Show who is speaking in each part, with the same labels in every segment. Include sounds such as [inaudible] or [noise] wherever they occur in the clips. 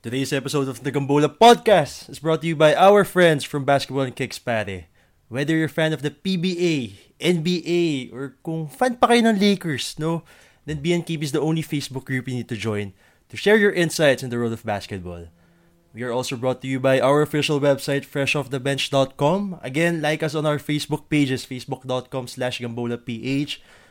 Speaker 1: Today's episode of the Gambola Podcast is brought to you by our friends from Basketball and Kicks Pare. Whether you're a fan of the PBA, NBA, or kung fan pa kayo ng Lakers, no? Then BNKB is the only Facebook group you need to join to share your insights in the world of basketball. We are also brought to you by our official website, freshoffthebench.com. Again, like us on our Facebook pages, facebook.com slash gambolaph,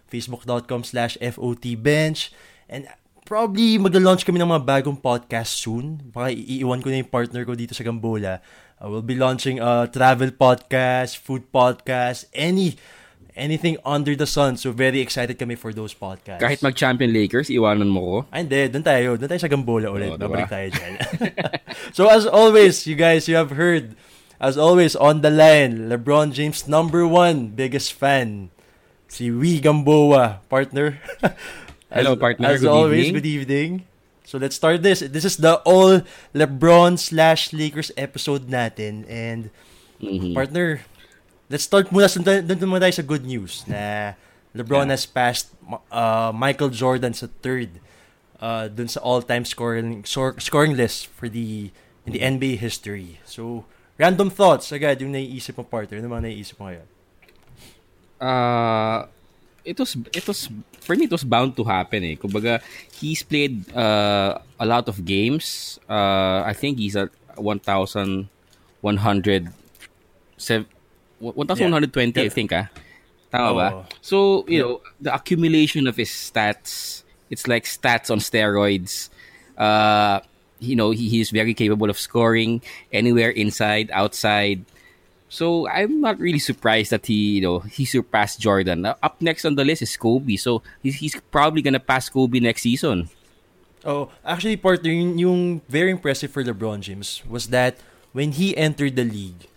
Speaker 1: facebook.com slash fotbench, and probably magla-launch kami ng mga bagong podcast soon. Baka iiwan ko na yung partner ko dito sa Gambola. Uh, we'll be launching a travel podcast, food podcast, any anything under the sun. So very excited kami for those podcasts.
Speaker 2: Kahit mag-champion Lakers, iwanan mo ko?
Speaker 1: Ay, hindi. Doon tayo. Doon tayo sa Gambola ulit. Oh, diba? Babalik tayo dyan. [laughs] so as always, you guys, you have heard, as always, on the line, LeBron James number one biggest fan, si Wee Gamboa, partner. [laughs]
Speaker 2: Hello, partner.
Speaker 1: As
Speaker 2: good
Speaker 1: always,
Speaker 2: evening.
Speaker 1: good evening. So let's start this. This is the all LeBron slash Lakers episode natin. And
Speaker 2: Mhm.
Speaker 1: partner, let's start muna sa doon muna tayo sa good news na LeBron
Speaker 2: Yeah.
Speaker 1: has passed uh, Michael Jordan sa third uh, dun sa all-time scoring sor- scoring list for the in the NBA history. So random thoughts agad yung naiisip mo partner. Ano mga naiisip mo ngayon?
Speaker 2: Uh, it was, it was, for me, it was bound to happen eh. Kumbaga, he's played uh, a lot of games. Uh, I think he's at 1,100, sev- 1,120 I think ah. Tama ba? So, you know, the accumulation of his stats, it's like stats on steroids. Uh, you know, he, he's very capable of scoring anywhere inside, outside. So I'm not really surprised that he, you know, he surpassed Jordan. Up next on the list is Kobe. So he's, he's probably gonna pass Kobe next season.
Speaker 1: Oh, actually, partner, yung, yung very impressive for LeBron James was that when he entered the league,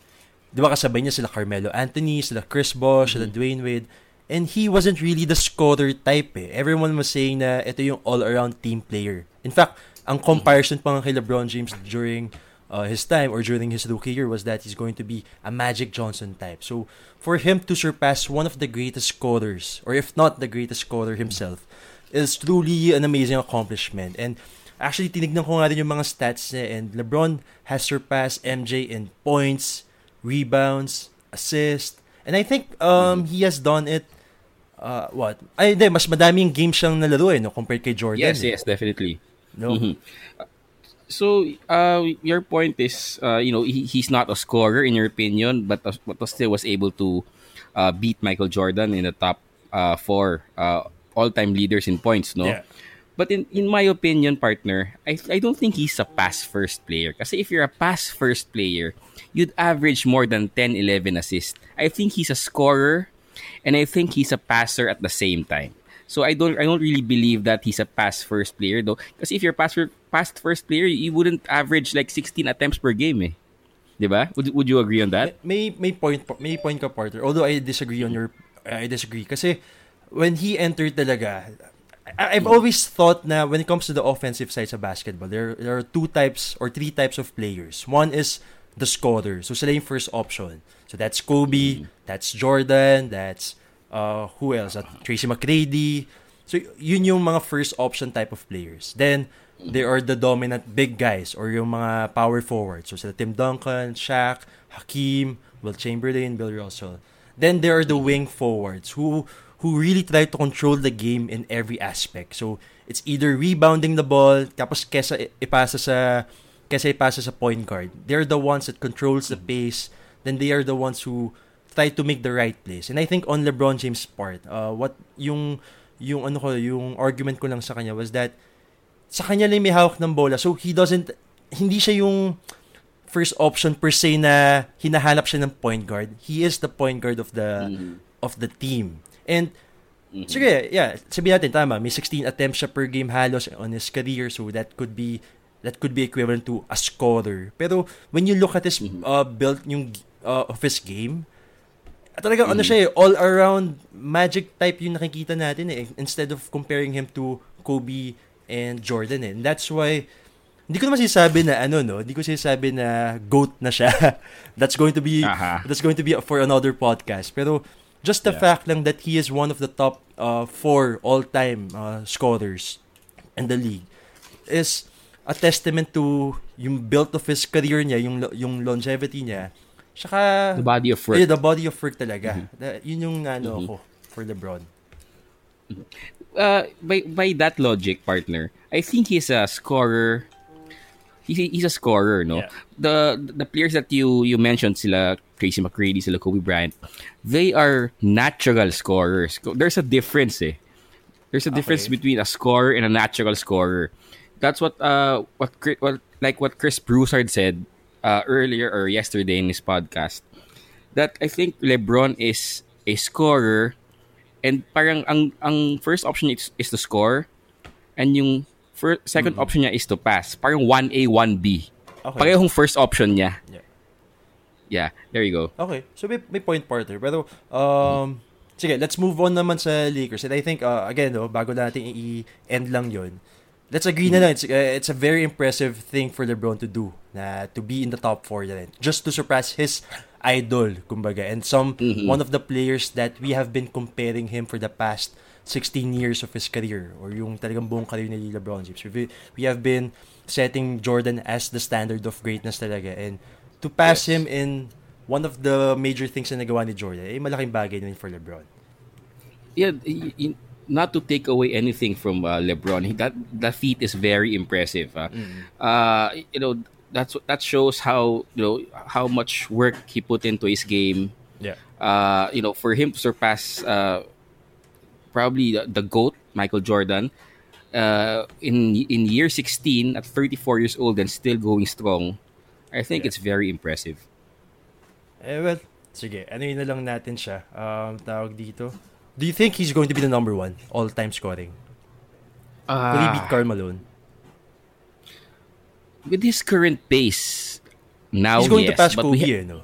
Speaker 1: di ba kasabay niya sila Carmelo Anthony, sila Chris Bosh, sila Dwayne Wade, and he wasn't really the scorer type eh. Everyone was saying na ito yung all-around team player. In fact, ang comparison pa nga kay LeBron James during uh, his time or during his rookie year was that he's going to be a Magic Johnson type. So, for him to surpass one of the greatest scorers, or if not the greatest scorer himself, is truly an amazing accomplishment. And actually, tinignan ko nga din yung mga stats niya and LeBron has surpassed MJ in points, rebounds, assists, and I think um he has done it uh, what? Ay, hindi, mas madaming games siyang nalaro eh, no, compared kay Jordan.
Speaker 2: Yes,
Speaker 1: eh.
Speaker 2: yes, definitely.
Speaker 1: No?
Speaker 2: Mhm. So uh, your point is, uh, you know, he, he's not a scorer in your opinion, but but still was able to uh, beat Michael Jordan in the top uh, four uh, all-time leaders in points, no?
Speaker 1: Yeah.
Speaker 2: But in, in my opinion, partner, I, I don't think he's a pass first player. Kasi if you're a pass first player, you'd average more than 10, 11 assists. I think he's a scorer and I think he's a passer at the same time. So I don't I don't really believe that he's a pass first player though. Because if you're a pass, pass first player, you wouldn't average like 16 attempts per game eh. ba? Would, would you agree on that?
Speaker 1: May may point may point ka partner. Although I disagree on your I disagree kasi when he entered talaga I've always thought na when it comes to the offensive side sa basketball, there there are two types or three types of players. One is the scorer. So sila yung first option. So that's Kobe, that's Jordan, that's uh who else? Tracy McGrady. So yun yung mga first option type of players. Then there are the dominant big guys or yung mga power forwards. So sila Tim Duncan, Shaq, Hakim, Will Chamberlain, Bill Russell. Then there are the wing forwards who who really try to control the game in every aspect. So it's either rebounding the ball tapos kesa ipasa sa kesa ipasa sa point guard. They're the ones that controls the pace. Then they are the ones who try to make the right plays. And I think on LeBron James' part, uh, what yung yung ano ko, yung argument ko lang sa kanya was that sa kanya lang may hawak ng bola. So he doesn't hindi siya yung first option per se na hinahanap siya ng point guard. He is the point guard of the of the team. And sige, yeah, sabihin natin tama, may 16 attempts siya per game halos on his career so that could be that could be equivalent to a scorer. Pero when you look at his uh, build yung uh, of his game, talagang ano siya eh, all around magic type yung nakikita natin eh instead of comparing him to Kobe and Jordan eh. And that's why hindi ko naman sinasabi na ano no, hindi ko sinasabi na goat na siya. [laughs] that's going to be
Speaker 2: Aha.
Speaker 1: that's going to be for another podcast. Pero just the
Speaker 2: Yeah.
Speaker 1: fact lang that he is one of the top uh, four all-time uh, scorers in the league is a testament to yung build of his career niya, yung yung longevity niya. Saka
Speaker 2: The body of work.
Speaker 1: Yeah, the body of work talaga. Da- yun yung ano ko for LeBron.
Speaker 2: Uh, by by that logic, partner, I think he's a scorer. He's, he's a scorer, no.
Speaker 1: Yeah.
Speaker 2: The the players that you you mentioned, sila Tracy McGrady, sila Kobe Bryant, they are natural scorers. There's a difference, eh. There's a difference between a scorer and a natural scorer. That's what uh what what like what Chris Broussard said uh, earlier or yesterday in his podcast. That I think LeBron is a scorer and parang ang ang first option is, is to score and yung first, second option niya is to pass. Parang 1A, 1B.
Speaker 1: Okay.
Speaker 2: Parehong first option niya.
Speaker 1: Yeah.
Speaker 2: Yeah, there you go.
Speaker 1: Okay. So may, may point partner. Pero um sige, let's move on naman sa Lakers. And I think uh, again, no, bago natin i-end lang 'yon. Let's agree na lang it's, uh, it's a very impressive thing for LeBron to do na to be in the top 4 na rin. Just to surpass his idol, kumbaga. And some one of the players that we have been comparing him for the past 16 years of his career or yung talagang buong career ni LeBron James. We, we have been setting Jordan as the standard of greatness talaga and to pass
Speaker 2: Yes.
Speaker 1: him in one of the major things na nagawa ni Jordan, eh malaking bagay din for LeBron.
Speaker 2: Yeah, y- y- not to take away anything from uh, LeBron, he- that that feat is very impressive. Uh, uh, you know, that's that shows how you know how much work he put into his game.
Speaker 1: Yeah.
Speaker 2: uh, you know, for him to surpass uh, probably the, the goat Michael Jordan uh, in in year 16 at 34 years old and still going strong, I think
Speaker 1: Yeah.
Speaker 2: it's very impressive.
Speaker 1: Eh well, sige, ano yun na lang natin siya. Um, tawag dito. Do you think he's going to be the number one all-time scoring? Will he beat Karl Malone?
Speaker 2: with his current pace now,
Speaker 1: he's going
Speaker 2: yes,
Speaker 1: to pass Kobe,
Speaker 2: ha-
Speaker 1: eh, no?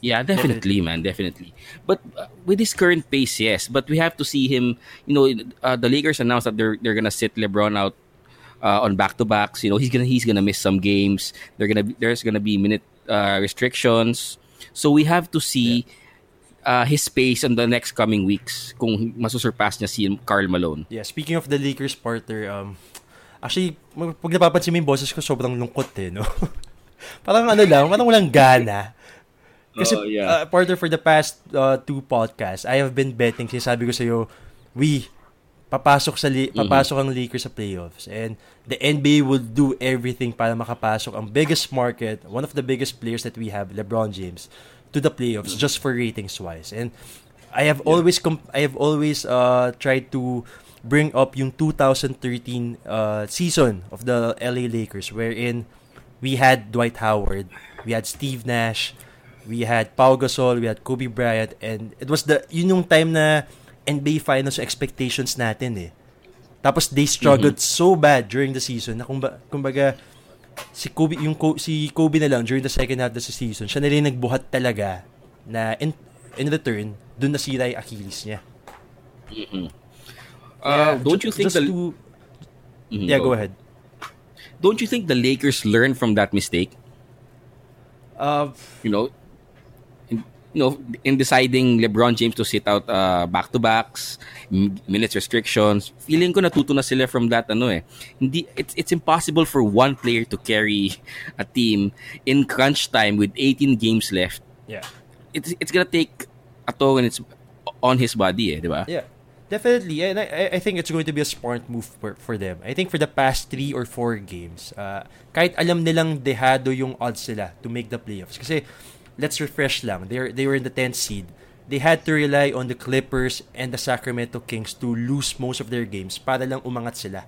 Speaker 2: Yeah, definitely, man, definitely. But uh, with his current pace, yes. But we have to see him. You know, uh, the Lakers announced that they're they're gonna sit LeBron out uh, on back to backs. You know, he's gonna he's gonna miss some games. They're gonna be, there's gonna be minute uh, restrictions. So we have to see uh, his pace in the next coming weeks. Kung masusurpass niya si Carl Malone.
Speaker 1: Yeah, speaking of the Lakers partner, um, actually, pag napapansin mo yung boses ko, sobrang lungkot eh, no? [laughs] parang ano lang, parang walang gana. Kasi,
Speaker 2: Oh, yeah.
Speaker 1: uh, partner, for the past uh, two podcasts, I have been betting, sinasabi ko sa'yo, we, papasok sa li- papasok ang Lakers sa playoffs and the NBA will do everything para makapasok ang biggest market, one of the biggest players that we have, LeBron James, to the playoffs just for ratings wise. And I have always comp- I have always uh tried to bring up yung 2013 uh season of the LA Lakers wherein we had Dwight Howard, we had Steve Nash, we had Pau Gasol, we had Kobe Bryant, and it was the yun yung time na NBA Finals expectations natin eh. Tapos they struggled so bad during the season na kumba, kumbaga si Kobe yung si Kobe na lang during the second half of the season, siya na rin nagbuhat talaga na in, in return dun nasira yung Achilles niya.
Speaker 2: Uh, don't
Speaker 1: ju-
Speaker 2: you think
Speaker 1: just
Speaker 2: the
Speaker 1: to,
Speaker 2: Mhm,
Speaker 1: yeah, go ahead.
Speaker 2: Don't you think the Lakers learned from that mistake?
Speaker 1: Uh,
Speaker 2: you know, you know, in deciding LeBron James to sit out uh, back-to-backs, minutes restrictions, feeling ko natuto na sila from that ano eh. Hindi it's it's impossible for one player to carry a team in crunch time with 18 games left.
Speaker 1: yeah.
Speaker 2: It's it's gonna take a toll and it's on his body eh, di ba?
Speaker 1: Yeah, definitely. And I, I- think it's going to be a smart move for, for them. I think for the past three or four games, uh, kahit alam nilang dehado yung odds sila to make the playoffs. Kasi, let's refresh lang. They they were in the 10th seed. They had to rely on the Clippers and the Sacramento Kings to lose most of their games para lang umangat sila.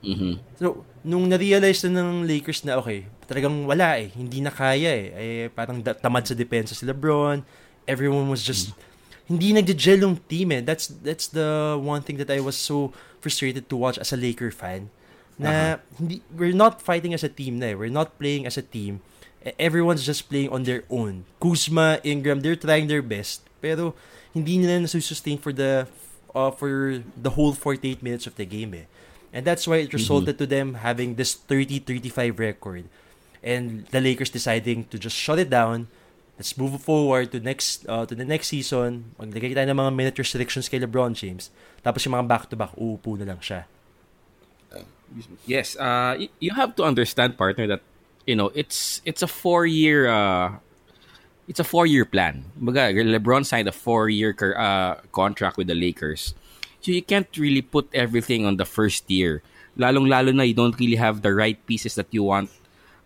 Speaker 2: Mhm.
Speaker 1: So, nung na-realize na ng Lakers na, okay, talagang wala eh, hindi na kaya eh. eh parang da- tamad sa depensa si LeBron. Everyone was just, hindi nagje-gel yung team eh. That's, that's the one thing that I was so frustrated to watch as a Laker fan. Na, hindi, we're not fighting as a team na eh. We're not playing as a team. Everyone's just playing on their own. Kuzma, Ingram, they're trying their best. Pero, hindi nila nasusustain for the, uh, for the whole 48 minutes of the game eh. And that's why it resulted to them having this 30-35 record. And the Lakers deciding to just shut it down. Let's move forward to next uh, to the next season. Maglagay tayo ng mga minute restrictions kay LeBron James. Tapos yung mga back-to-back, uupo na lang siya.
Speaker 2: Yes, uh, you have to understand, partner, that you know it's it's a four year uh, it's a four year plan. LeBron signed a four year uh, contract with the Lakers, so you can't really put everything on the first year. Lalong lalo na you don't really have the right pieces that you want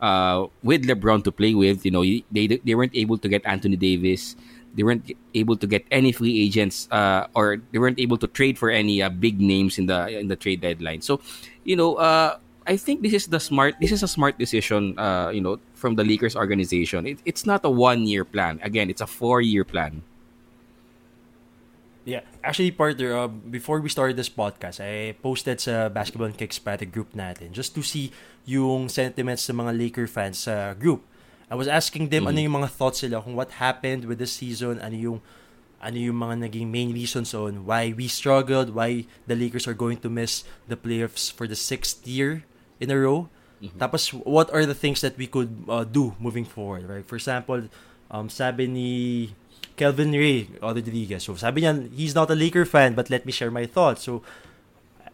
Speaker 2: uh, with LeBron to play with. You know, they they weren't able to get Anthony Davis. They weren't able to get any free agents, uh, or they weren't able to trade for any uh, big names in the in the trade deadline. So, you know, uh, I think this is the smart. This is a smart decision. Uh, you know, from the Lakers organization. It, it's not a one year plan. Again, it's a four year plan.
Speaker 1: Yeah, actually, partner, uh, before we started this podcast, I posted sa Basketball and Kicks Pate group natin just to see yung sentiments ng mga Laker fans sa group. I was asking them mm-hmm. ano yung mga thoughts sila kung what happened with the season, ano yung ano yung mga naging main reasons on why we struggled, why the Lakers are going to miss the playoffs for the sixth year in a row. Mm-hmm. Tapos, what are the things that we could uh, do moving forward, right? For example, um, sabi ni Kelvin Ray Rodriguez. So sabi niya, he's not a Laker fan, but let me share my thoughts. So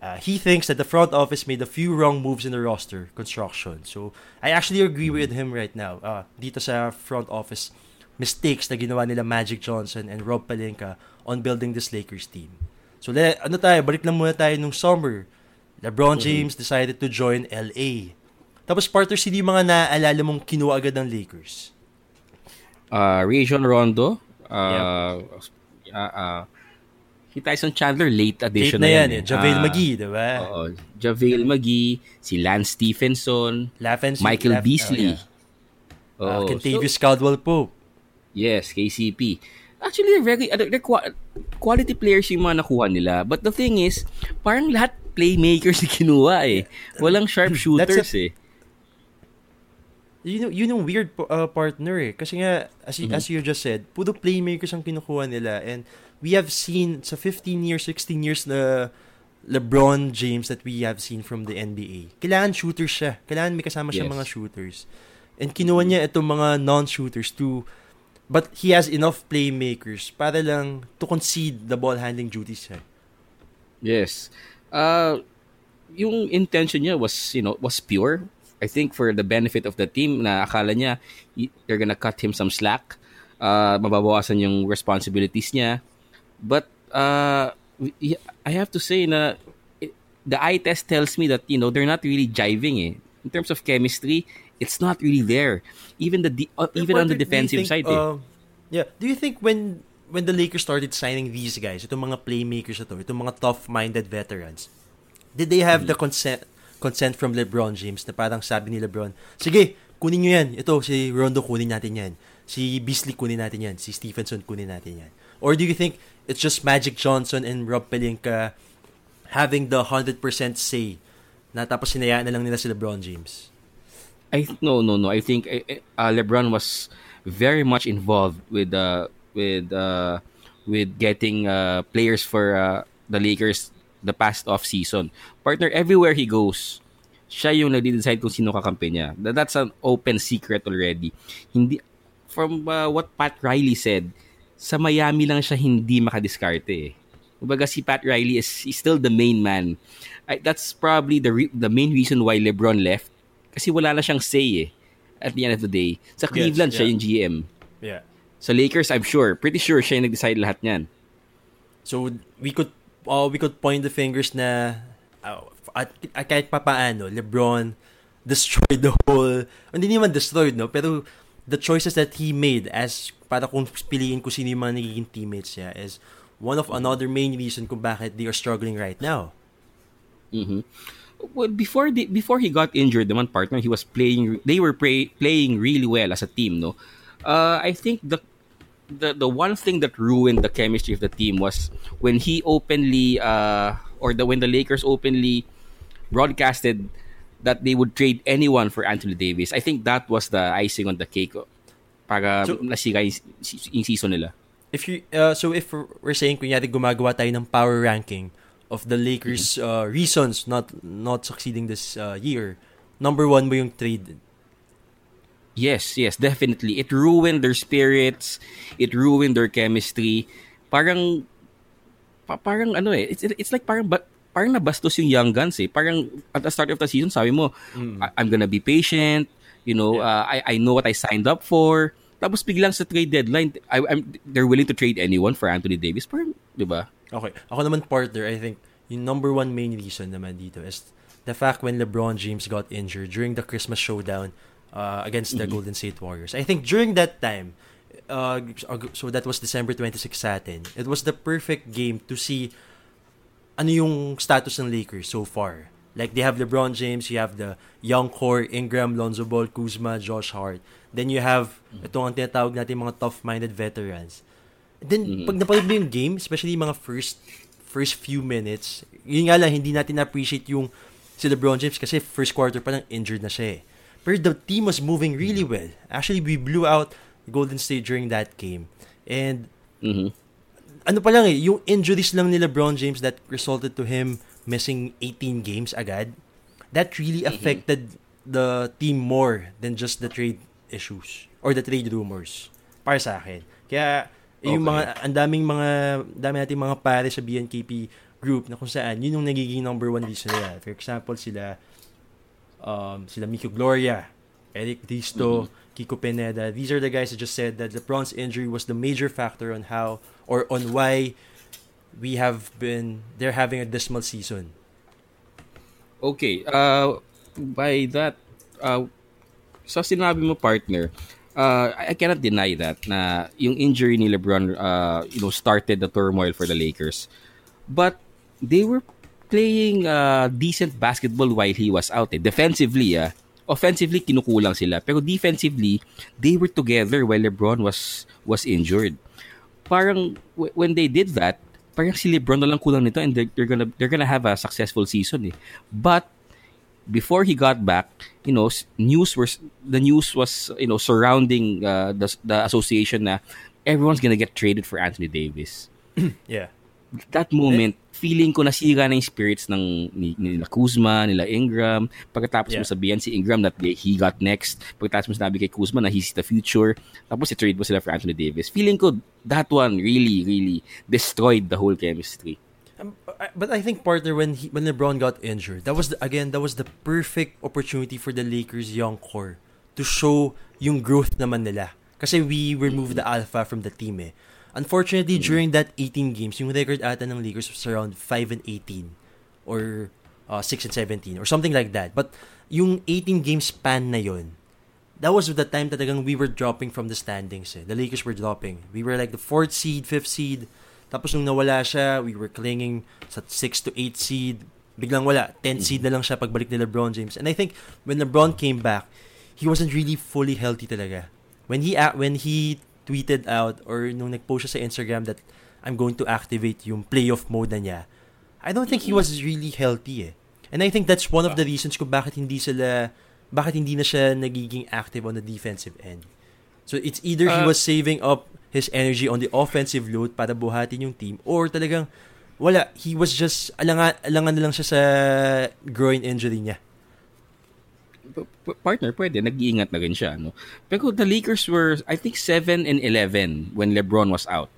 Speaker 1: uh, he thinks that the front office made a few wrong moves in the roster construction. So I actually agree with him right now. Uh, dito sa front office mistakes na ginawa nila Magic Johnson and Rob Pelinka on building this Lakers team. So le, ano tayo, balik lang muna tayo nung summer. LeBron mm-hmm. James mm-hmm. decided to join LA. Tapos partners, hindi mga naaalala mong kinuha agad ng Lakers?
Speaker 2: Uh, Rajon Rondo, Uh, yep. uh, uh, si Tyson Chandler, late addition
Speaker 1: late na, yan. yan eh. JaVale uh, McGee, di ba?
Speaker 2: Oo. JaVale McGee, si Lance Stephenson, Laffen, Michael Laff- Beasley.
Speaker 1: Oh, yeah. uh, Kentavious so, Caldwell Pope.
Speaker 2: Yes, KCP. Actually, they're very, uh, they're quality players yung mga nakuha nila. But the thing is, parang lahat playmakers kinuha eh. Walang sharpshooters a, eh
Speaker 1: yun, yun yung weird uh, partner eh. Kasi nga, as, mm-hmm. as you just said, puro playmakers ang kinukuha nila. And we have seen sa 15 years, 16 years na LeBron James that we have seen from the NBA. Kailangan shooters siya. Kailangan may kasama siya yes. mga shooters. And kinuha niya itong mga non-shooters to but he has enough playmakers para lang to concede the ball handling duties siya.
Speaker 2: Yes. Uh, yung intention niya was, you know, was pure I think for the benefit of the team na akala niya they're gonna cut him some slack, uh, mababawasan yung responsibilities niya. But uh, I have to say na the eye test tells me that you know they're not really jiving eh. In terms of chemistry, it's not really there. Even the uh, even on the defensive think, side. Eh. Uh,
Speaker 1: yeah. Do you think when when the Lakers started signing these guys, itong mga playmakers na to, itong mga tough-minded veterans, did they have the consent consent from LeBron James na parang sabi ni LeBron, sige, kunin nyo yan. Ito, si Rondo kunin natin yan. Si Beasley kunin natin yan. Si Stephenson kunin natin yan. Or do you think it's just Magic Johnson and Rob Pelinka having the 100% say na tapos sinayaan na lang nila si LeBron James?
Speaker 2: I no no no. I think eh, eh, uh, LeBron was very much involved with uh, with uh, with getting uh, players for uh, the Lakers the past off season. Partner, everywhere he goes, siya yung nagde-decide kung sino kakampi niya. That's an open secret already. Hindi from uh, what Pat Riley said, sa Miami lang siya hindi makadiskarte eh. Kumbaga si Pat Riley is, is still the main man. I, that's probably the re- the main reason why LeBron left kasi wala na siyang say eh at the end of the day. Sa Cleveland yes, yeah. siya yung GM.
Speaker 1: Yeah.
Speaker 2: Sa Lakers, I'm sure, pretty sure siya yung nag-decide lahat niyan.
Speaker 1: So we could uh, we could point the fingers na uh, at, at kahit papaano, LeBron destroyed the whole, hindi naman destroyed, no? Pero the choices that he made as para kung piliin ko sino yung mga nagiging teammates niya is one of another main reason kung bakit they are struggling right now.
Speaker 2: Mm-hmm. Well, before the before he got injured, the one partner he was playing. They were play, playing really well as a team. No, uh, I think the the the one thing that ruined the chemistry of the team was when he openly uh or the when the Lakers openly broadcasted that they would trade anyone for Anthony Davis. I think that was the icing on the cake para so, nasira yung, yung season nila.
Speaker 1: If you uh, so if we're saying kunyari gumagawa tayo ng power ranking of the Lakers mm-hmm. uh, reasons not not succeeding this uh, year, number one mo yung trade
Speaker 2: Yes, yes, definitely. It ruined their spirits. It ruined their chemistry. Parang pa, parang ano eh, it's it's like parang but parang nabastos yung young guns eh. Parang at the start of the season, sabi mo, I- I'm gonna be patient, you know, uh, I, I know what I signed up for. Tapos biglang sa trade deadline, I, I'm, they're willing to trade anyone for Anthony Davis. Parang, di ba?
Speaker 1: Okay. Ako naman, partner, I think, yung number one main reason naman dito is the fact when LeBron James got injured during the Christmas showdown uh, against the Golden State Warriors. I think during that time, uh, so that was December 26 sa atin, it was the perfect game to see ano yung status ng Lakers so far. Like they have LeBron James, you have the young core, Ingram, Lonzo Ball, Kuzma, Josh Hart. Then you have itong ang tinatawag natin mga tough-minded veterans. Then pag napanood mo yung game, especially yung mga first first few minutes, yun nga lang hindi natin appreciate yung si LeBron James kasi first quarter pa lang injured na siya eh. Pero the team was moving really well. Actually, we blew out Golden State during that game. And
Speaker 2: Mhm.
Speaker 1: ano pa lang eh, yung injuries lang ni LeBron James that resulted to him missing 18 games agad, that really affected the team more than just the trade issues or the trade rumors. Para sa akin. Kaya, yung
Speaker 2: Okay.
Speaker 1: mga, ang daming mga, dami nating mga pare sa BNKP group na kung saan, yun yung nagiging number one reason nila. For example, sila, um, sila Miko Gloria, Eric Disto, Kiko Pineda. These are the guys that just said that LeBron's injury was the major factor on how or on why we have been they're having a dismal season.
Speaker 2: Okay. Uh, by that, uh, sa sinabi mo partner, uh, I I cannot deny that na yung injury ni LeBron uh, you know started the turmoil for the Lakers. But they were playing uh, decent basketball while he was out. Eh. Defensively, ah. Offensively, kinukulang sila. Pero defensively, they were together while LeBron was was injured. Parang w- when they did that, parang si LeBron na lang kulang nito and they're, they're gonna they're gonna have a successful season eh. But before he got back, you know, news was the news was you know surrounding uh, the the association na everyone's gonna get traded for Anthony Davis.
Speaker 1: Yeah.
Speaker 2: That moment, feeling ko nasira na yung spirits ng ni, nila Kuzma, nila Ingram. Pagkatapos mo
Speaker 1: Yeah.
Speaker 2: sabihan si Ingram that he got next. Pagkatapos mo sinabi kay Kuzma na he's the future. Tapos i-trade mo sila for Anthony Davis. Feeling ko that one really, really destroyed the whole chemistry.
Speaker 1: Um, but I think partner when he, when LeBron got injured, that was the, again that was the perfect opportunity for the Lakers young core to show yung growth naman nila. Kasi we removed the alpha from the team eh. Unfortunately, during that 18 games, yung record ata ng Lakers was around 5 and 18 or uh, 6 and 17 or something like that. But yung 18 game span na yun, that was the time talagang we were dropping from the standings eh. The Lakers were dropping. We were like the fourth seed, fifth seed. Tapos nung nawala siya, we were clinging sa 6 to 8 seed. Biglang wala. 10 seed na lang siya pagbalik ni LeBron James. And I think when LeBron came back, he wasn't really fully healthy talaga. When he when he tweeted out or nung nag-post siya sa Instagram that I'm going to activate yung playoff mode na niya, I don't think he was really healthy eh. And I think that's one of the reasons kung bakit hindi sila bakit hindi na siya nagiging active on the defensive end. So it's either he
Speaker 2: Uh,
Speaker 1: was saving up his energy on the offensive load para buhatin yung team or talagang wala, he was just alangan, alangan na lang siya sa groin injury niya.
Speaker 2: Partner, pwede. Nag-iingat na rin siya. No? Pero the Lakers were, I think, 7 and 11 when LeBron was out.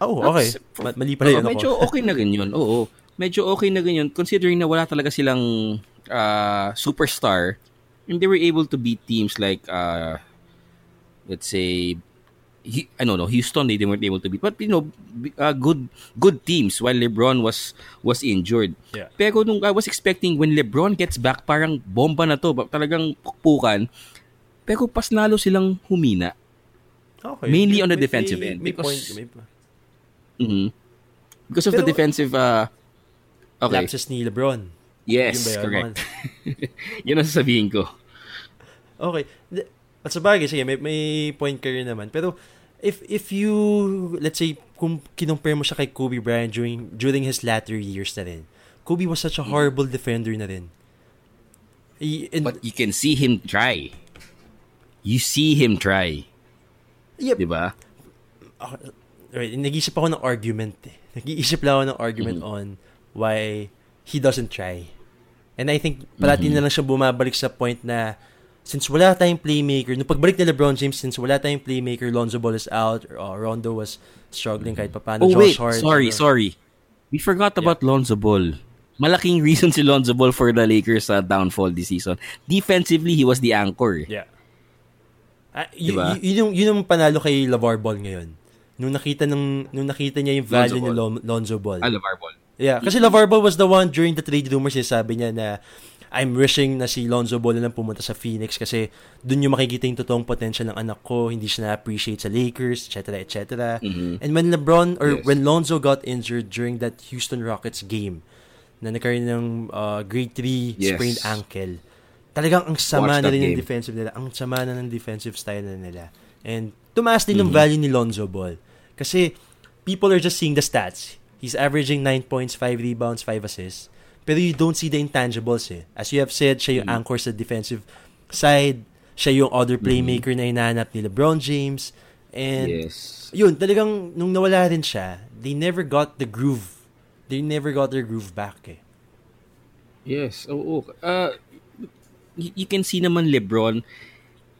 Speaker 1: Oh, okay.
Speaker 2: That's-
Speaker 1: Ma- mali pala yun
Speaker 2: Oo, medyo okay na rin yun. Oo. Medyo okay na rin yun considering na wala talaga silang uh, superstar and they were able to beat teams like uh, let's say Hu- I don't know Houston they, they weren't able to beat but you know uh, good good teams while LeBron was was injured.
Speaker 1: Yeah.
Speaker 2: Pero nung I was expecting when LeBron gets back parang bomba na to talagang pukpukan pero pas nalo silang humina.
Speaker 1: Okay.
Speaker 2: mainly on the
Speaker 1: May-
Speaker 2: defensive
Speaker 1: may-
Speaker 2: end,
Speaker 1: May
Speaker 2: because-
Speaker 1: point. May
Speaker 2: Mhm. Because of the
Speaker 1: Pero-
Speaker 2: defensive uh, Okay.
Speaker 1: lapses ni LeBron.
Speaker 2: Yes,
Speaker 1: Yun
Speaker 2: correct. [laughs] Yun ang sasabihin ko.
Speaker 1: Okay. At sa bagay, sige, may, may point ka rin naman. Pero, if if you, let's say, kung kinumpare mo siya kay Kobe Bryant during, during his latter years na rin, Kobe was such a horrible defender na rin. I, and,
Speaker 2: But you can see him try. You see him try.
Speaker 1: yep,
Speaker 2: Di ba?
Speaker 1: right, nag-iisip ako ng argument eh. Nag-iisip lang ako ng argument
Speaker 2: Mm-hmm.
Speaker 1: on why he doesn't try. And I think parati
Speaker 2: Mm-hmm.
Speaker 1: na lang siya bumabalik sa point na since wala tayong playmaker, nung pagbalik ni LeBron James, since wala tayong playmaker, Lonzo Ball is out, or uh, Rondo was struggling kahit papaano,
Speaker 2: Oh
Speaker 1: Josh
Speaker 2: wait,
Speaker 1: Hart.
Speaker 2: sorry,
Speaker 1: ano.
Speaker 2: sorry. We forgot about Lonzo Ball. malaking [laughs] reason si Lonzo Ball for the Lakers uh, downfall this season. Defensively, he was the anchor.
Speaker 1: Yeah. Ah, y-
Speaker 2: Diba?
Speaker 1: y- yun, yung, yun yung panalo kay LeVar Ball ngayon. Nung nakita ng nung nakita niya yung value
Speaker 2: Lonzo
Speaker 1: ni. Lon- Lonzo Ball.
Speaker 2: Ah, LeVar Ball.
Speaker 1: Yeah, kasi LeVar Ball was the one during the trade rumors sabi niya na I'm wishing na si Lonzo Ball na lang pumunta sa Phoenix kasi dun yung makikita yung totoong potential ng anak ko, hindi siya na-appreciate sa Lakers, etc. etc.
Speaker 2: Mhm.
Speaker 1: And when LeBron or
Speaker 2: Yes.
Speaker 1: when Lonzo got injured during that Houston Rockets game na nagkaroon ng uh, grade 3
Speaker 2: Yes.
Speaker 1: sprained ankle, talagang ang sama na rin ng
Speaker 2: game.
Speaker 1: defensive nila. Ang sama na ng defensive style na nila. And tumaas din yung
Speaker 2: Mm-hmm.
Speaker 1: value ni Lonzo Ball. Kasi people are just seeing the stats. He's averaging 9 points, 5 rebounds, 5 assists. Pero you don't see the intangibles eh. As you have said, siya yung
Speaker 2: Mm-hmm.
Speaker 1: anchor sa defensive side. Siya yung other playmaker na hinahanap ni LeBron James. And
Speaker 2: Yes.
Speaker 1: yun, talagang nung nawala rin siya, they never got the groove. They never got their groove back eh.
Speaker 2: Yes. Oo. Uh, you can see naman LeBron,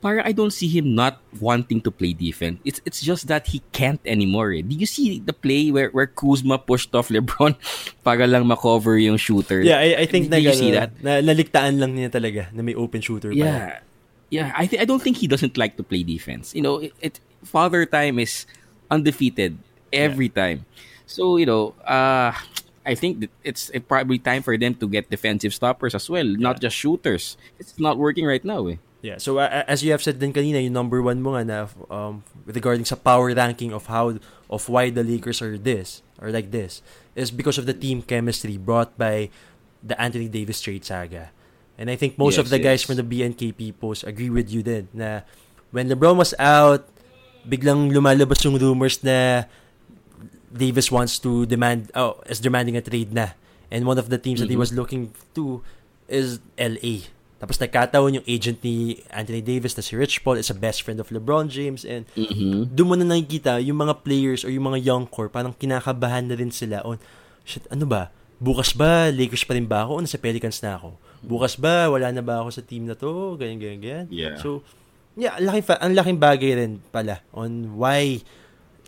Speaker 2: para I don't see him not wanting to play defense. It's it's just that he can't anymore. Eh. Did you see the play where where Kuzma pushed off LeBron [laughs] para lang makover yung shooter?
Speaker 1: Yeah, I, I think
Speaker 2: Did
Speaker 1: na,
Speaker 2: you see that?
Speaker 1: na naligtaan lang niya talaga na may open shooter pa.
Speaker 2: Yeah. Yeah, I think I don't think he doesn't like to play defense. You know, it, it Father Time is undefeated every time. So, you know, uh I think that it's it probably time for them to get defensive stoppers as well, not just shooters. It's not working right now. Eh.
Speaker 1: Yeah, so uh, as you have said din kanina, yung number one mo nga na um, regarding sa power ranking of how of why the Lakers are this or like this is because of the team chemistry brought by the Anthony Davis trade saga. And I think most of
Speaker 2: Yes,
Speaker 1: the guys from the BNKP post agree with you din na when LeBron was out, biglang lumalabas yung rumors na Davis wants to demand oh is demanding a trade na. And one of the teams that he
Speaker 2: Mhm.
Speaker 1: was looking to is LA. Tapos nagkataon yung agent ni Anthony Davis na si Rich Paul is a best friend of LeBron James and
Speaker 2: Mm-hmm.
Speaker 1: doon mo na nakikita yung mga players or yung mga young core parang kinakabahan na rin sila on shit ano ba? Bukas ba? Lakers pa rin ba ako? O nasa Pelicans na ako. Bukas ba? Wala na ba ako sa team na to? Ganyan ganyan ganyan.
Speaker 2: Yeah.
Speaker 1: so yeah ang laking, fa- ang laking bagay rin pala on why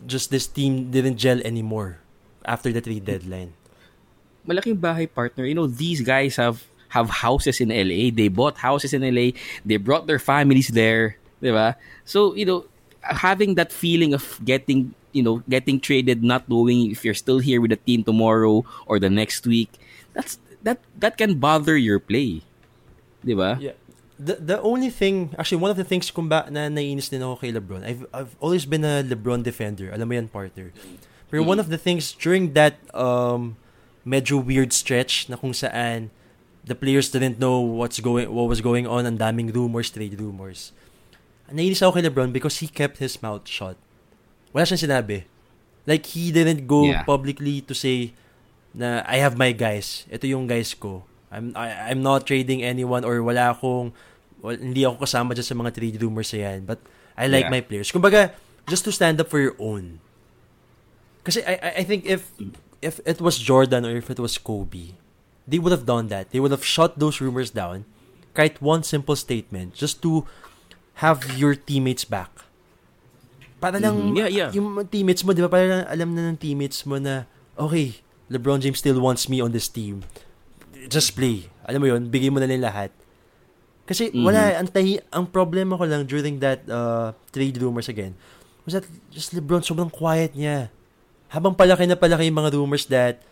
Speaker 1: just this team didn't gel anymore after the trade deadline.
Speaker 2: Malaking bahay partner. You know, these guys have have houses in LA. They bought houses in LA. They brought their families there. ba? So, you know, having that feeling of getting, you know, getting traded not knowing if you're still here with the team tomorrow or the next week, that's that that can bother your play. 'Di ba?
Speaker 1: Yeah. The the only thing, actually one of the things kung ba na naiinis din ako kay LeBron, I've I've always been a LeBron defender. Alam mo yan, partner. Pero one of the things during that um medyo weird stretch na kung saan the players didn't know what's going what was going on, ang daming rumors, trade rumors. Naiinis ako kay LeBron because he kept his mouth shut. Wala siyang sinabi. Like he didn't go
Speaker 2: Yeah.
Speaker 1: publicly to say na I have my guys. Ito yung guys ko. I'm I, I'm not trading anyone or wala akong wal, hindi ako kasama dyan sa mga trade rumors na yan. But I like
Speaker 2: Yeah.
Speaker 1: my players. Kumbaga, just to stand up for your own. Kasi I- I think if if it was Jordan or if it was Kobe, they would have done that. They would have shut those rumors down. Kahit one simple statement just to have your teammates back. Para lang,
Speaker 2: Mhm. Yeah, yeah.
Speaker 1: yung teammates mo, di ba, para lang alam na ng teammates mo na, okay, LeBron James still wants me on this team. Just play. Alam mo yun, bigay mo na lang lahat. Kasi
Speaker 2: Mhm.
Speaker 1: wala, ang, tahi, ang problema ko lang during that uh, trade rumors again, was that just LeBron sobrang quiet niya. Habang palaki na palaki yung mga rumors that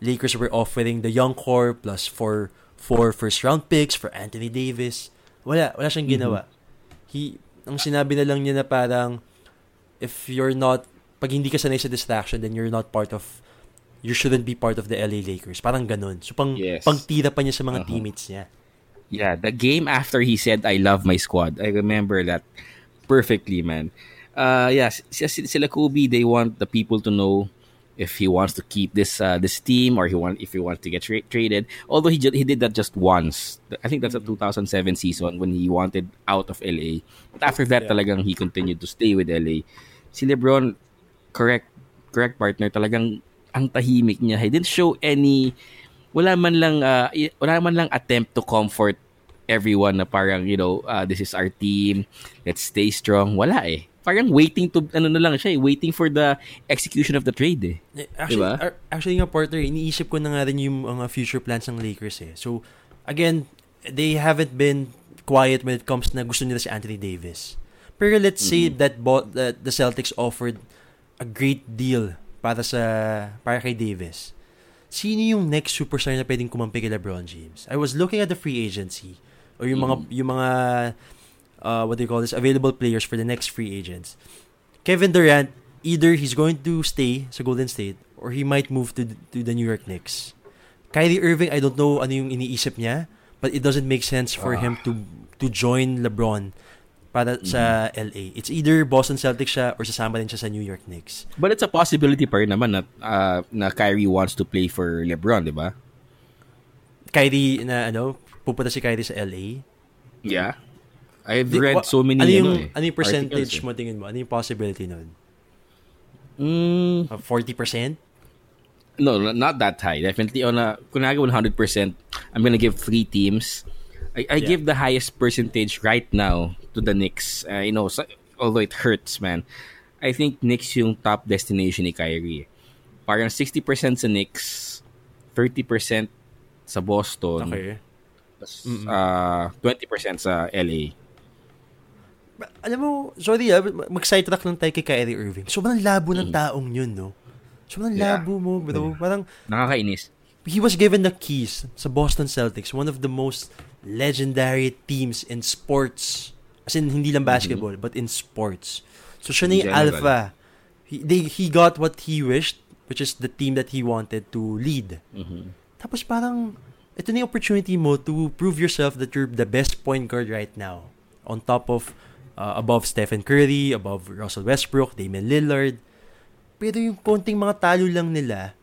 Speaker 1: Lakers were offering the young core plus four, four first round picks for Anthony Davis. Wala, wala siyang ginawa. He, ang sinabi na lang niya na parang, if you're not, pag hindi ka sanay sa distraction, then you're not part of, you shouldn't be part of the LA Lakers. Parang ganun. So, pang,
Speaker 2: Yes.
Speaker 1: pang tira pa niya sa mga
Speaker 2: Uh-huh.
Speaker 1: teammates niya.
Speaker 2: Yeah, the game after he said I love my squad. I remember that perfectly, man. Uh yeah, sila Kobe, they want the people to know if he wants to keep this uh, this team or he want if he wants to get tra- traded. Although he ju- he did that just once. I think that's a 2007 season when he wanted out of LA. But after that,
Speaker 1: Yeah.
Speaker 2: talagang he continued to stay with LA. Si LeBron, correct correct partner, talagang ang tahimik niya. He didn't show any wala man lang uh, wala man lang attempt to comfort everyone na parang you know uh, this is our team let's stay strong wala eh parang waiting to, ano na lang siya eh, waiting for the execution of the trade eh.
Speaker 1: Actually,
Speaker 2: Diba?
Speaker 1: ar- actually nga, partner, iniisip ko na nga rin yung mga future plans ng Lakers eh. So, again, they haven't been quiet when it comes na gusto nila si Anthony Davis. Pero let's say that, bo- that the Celtics offered a great deal para sa para kay Davis. Sino yung next superstar na pwedeng kumampi kay LeBron James? I was looking at the free agency or yung mga yung mga uh, what do you call this available players for the next free agents. Kevin Durant either he's going to stay sa Golden State or he might move to to the New York Knicks. Kyrie Irving, I don't know ano yung iniisip niya, but it doesn't make sense for him to to join LeBron para sa LA. It's either Boston Celtics siya or sasama din siya sa New York Knicks.
Speaker 2: But it's a possibility pa rin naman na, uh, na Kyrie wants to play for LeBron, di ba?
Speaker 1: Kyrie na ano, pupunta si Kyrie sa LA.
Speaker 2: Yeah. I've
Speaker 1: Di-
Speaker 2: read so many
Speaker 1: ano yung,
Speaker 2: ano, eh,
Speaker 1: ano yung percentage
Speaker 2: articles,
Speaker 1: mo tingin mo? Ano yung possibility nun?
Speaker 2: eh. Mm,
Speaker 1: Uh, 40%?
Speaker 2: no, not that high. Definitely on a kunwari 100%, I'm gonna give three teams. I, I
Speaker 1: Yeah.
Speaker 2: give the highest percentage right now to the Knicks. Uh, you know, so, although it hurts, man. I think Knicks yung top destination ni Kyrie. Parang 60% sa Knicks, 30% sa Boston,
Speaker 1: Okay.
Speaker 2: tas, uh, 20% sa LA.
Speaker 1: Alam mo, sorry ah, mag-sidetrack lang tayo kay Kyrie Irving. Sobrang labo ng taong yun, no? Sobrang
Speaker 2: Mm. Yeah.
Speaker 1: labo mo, bro. Parang,
Speaker 2: Nakakainis.
Speaker 1: he was given the keys sa Boston Celtics, one of the most legendary teams in sports. As in, hindi lang basketball, but in sports. So, siya na yung alpha. He, they, he got what he wished, which is the team that he wanted to lead.
Speaker 2: Mhm.
Speaker 1: Tapos parang, ito na yung opportunity mo to prove yourself that you're the best point guard right now. On top of, uh, above Stephen Curry, above Russell Westbrook, Damian Lillard. Pero yung konting mga talo lang nila,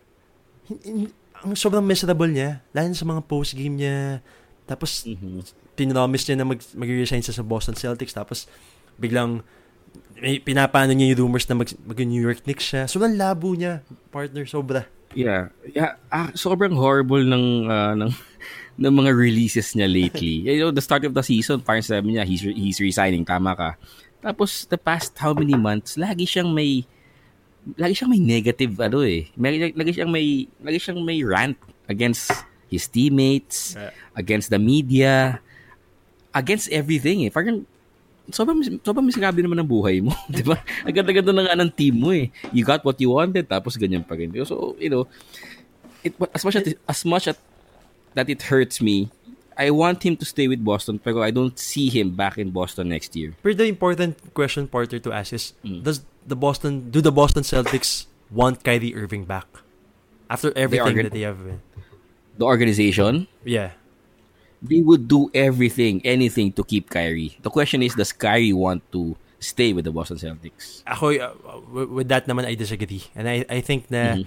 Speaker 1: hin- hin- ang sobrang miserable niya. Lalo sa mga post-game niya. Tapos,
Speaker 2: Mhm.
Speaker 1: tinromise niya na mag, mag-resign siya sa Boston Celtics. Tapos, biglang, may, pinapano niya yung rumors na mag, mag-New York Knicks siya. Sobrang labo niya, partner, sobra.
Speaker 2: Yeah. Yeah, ah, sobrang horrible ng ah, ng ng mga releases niya lately. [laughs] you know, the start of the season, parang sabi niya, he's, re- he's resigning, tama ka. Tapos, the past how many months, lagi siyang may, lagi siyang may negative, ano eh. May, lagi siyang may, lagi siyang may rant against his teammates,
Speaker 1: Yeah.
Speaker 2: against the media, against everything eh. Parang, sobrang, sobrang miserable naman ng buhay mo. [laughs] di ba? Ang ganda-ganda na nga ng team mo eh. You got what you wanted, tapos ganyan pa rin. So, you know, it, as much as, as much as that it hurts me, I want him to stay with Boston, pero I don't see him back in Boston next year.
Speaker 1: But the important question, Porter, to ask is,
Speaker 2: Mm.
Speaker 1: does the Boston, do the Boston Celtics want Kyrie Irving back? After everything
Speaker 2: gonna-
Speaker 1: that they have been.
Speaker 2: The organization,
Speaker 1: Yeah.
Speaker 2: they would do everything, anything to keep Kyrie. The question is, does Kyrie want to stay with the Boston Celtics?
Speaker 1: Ako, uh, with that naman, I disagree. And I, I think na
Speaker 2: Mhm.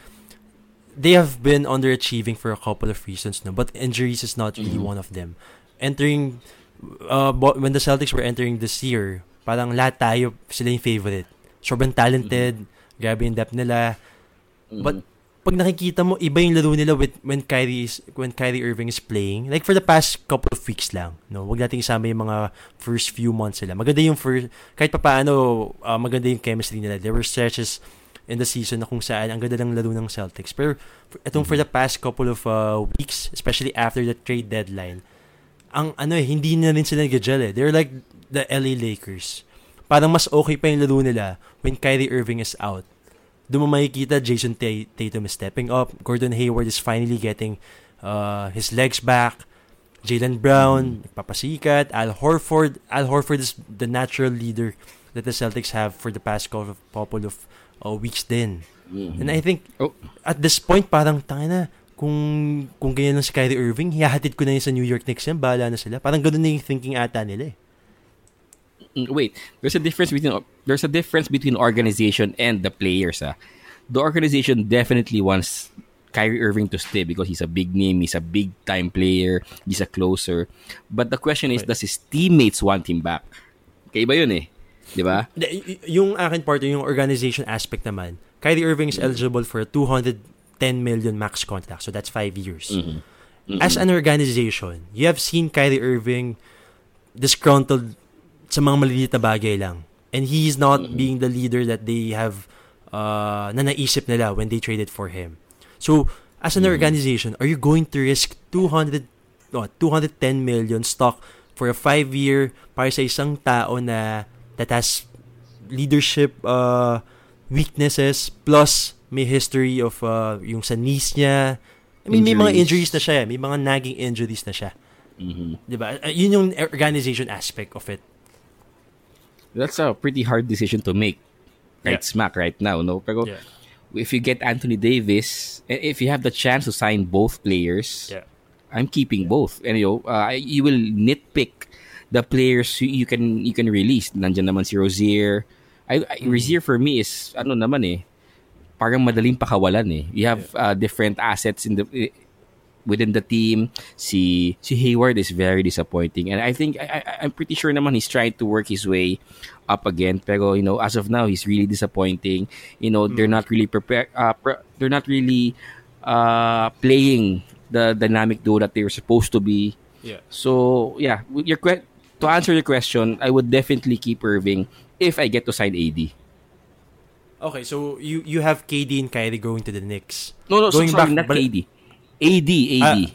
Speaker 1: They have been underachieving for a couple of reasons, no? But injuries is not really
Speaker 2: Mhm.
Speaker 1: one of them. Entering, uh, when the Celtics were entering this year, parang lahat tayo, sila yung favorite. Sobrang talented, grabe yung depth nila. But pag nakikita mo, iba yung laro nila with, when Kyrie is, when Kyrie Irving is playing. Like for the past couple of weeks lang, no. Wag nating isama yung mga first few months nila. Maganda yung first kahit pa paano uh, maganda yung chemistry nila. There were stretches in the season na kung saan ang ganda ng laro ng Celtics. Pero for- itong for the past couple of uh, weeks, especially after the trade deadline, ang ano eh, hindi na rin sila nag-gel eh. They're like the LA Lakers. Parang mas okay pa yung laro nila when Kyrie Irving is out. Doon mo makikita Jason Ta- Tatum is stepping up. Gordon Hayward is finally getting uh, his legs back. Jalen Brown, nagpapasikat. Al Horford. Al Horford is the natural leader that the Celtics have for the past couple of, uh, weeks din. And I think
Speaker 2: Oh.
Speaker 1: at this point parang tanga na kung kung ganyan lang si Kyrie Irving, hihahatid ko na yun sa New York Knicks yan, bahala na sila. Parang ganun na yung thinking ata nila eh.
Speaker 2: Mm, wait, there's a difference between there's a difference between organization and the players. Ah. The organization definitely wants Kyrie Irving to stay because he's a big name, he's a big time player, he's a closer. But the question is,
Speaker 1: Right.
Speaker 2: does his teammates want him back? Kaya yun eh. Di ba?
Speaker 1: Y- Yung akin part, yung organization aspect naman, Kyrie Irving is eligible for a 210 million max contract. So that's five years.
Speaker 2: Mhm.
Speaker 1: As an organization, you have seen Kyrie Irving disgruntled sa mga maliliit na bagay lang. And he's not being the leader that they have uh, na naisip nila when they traded for him. So, as an organization, are you going to risk 200, what, 210 million stock for a five-year para sa isang tao na that has leadership uh, weaknesses plus may history of uh, yung sa knees niya. I mean, may mga
Speaker 2: Injuries.
Speaker 1: injuries na siya. eh. May mga nagging injuries na siya.
Speaker 2: Mhm.
Speaker 1: Di ba? Uh, yun yung organization aspect of it.
Speaker 2: That's a pretty hard decision to make. Right
Speaker 1: Yeah.
Speaker 2: smack right now, no? Pero
Speaker 1: Yeah.
Speaker 2: if you get Anthony Davis, if you have the chance to sign both players,
Speaker 1: Yeah.
Speaker 2: I'm keeping both. And you know, uh, you will nitpick the players you, can you can release. Nandiyan naman si Rozier. I, I
Speaker 1: Mm.
Speaker 2: Rozier for me is ano naman eh, parang madaling pakawalan eh. You have uh, different assets in the within the team. Si si Hayward is very disappointing, and I think I, I, I'm pretty sure naman he's trying to work his way up again. Pero you know, as of now, he's really disappointing. You know, they're not really prepared. Uh, pre- they're not really uh, playing the dynamic duo that they were supposed to be.
Speaker 1: Yeah.
Speaker 2: So yeah, your que- to answer your question, I would definitely keep Irving if I get to sign AD.
Speaker 1: Okay, so you you have KD and Kyrie going to the Knicks.
Speaker 2: No, no,
Speaker 1: Going
Speaker 2: so, sorry,
Speaker 1: back-
Speaker 2: not
Speaker 1: but-
Speaker 2: AD. AD, AD.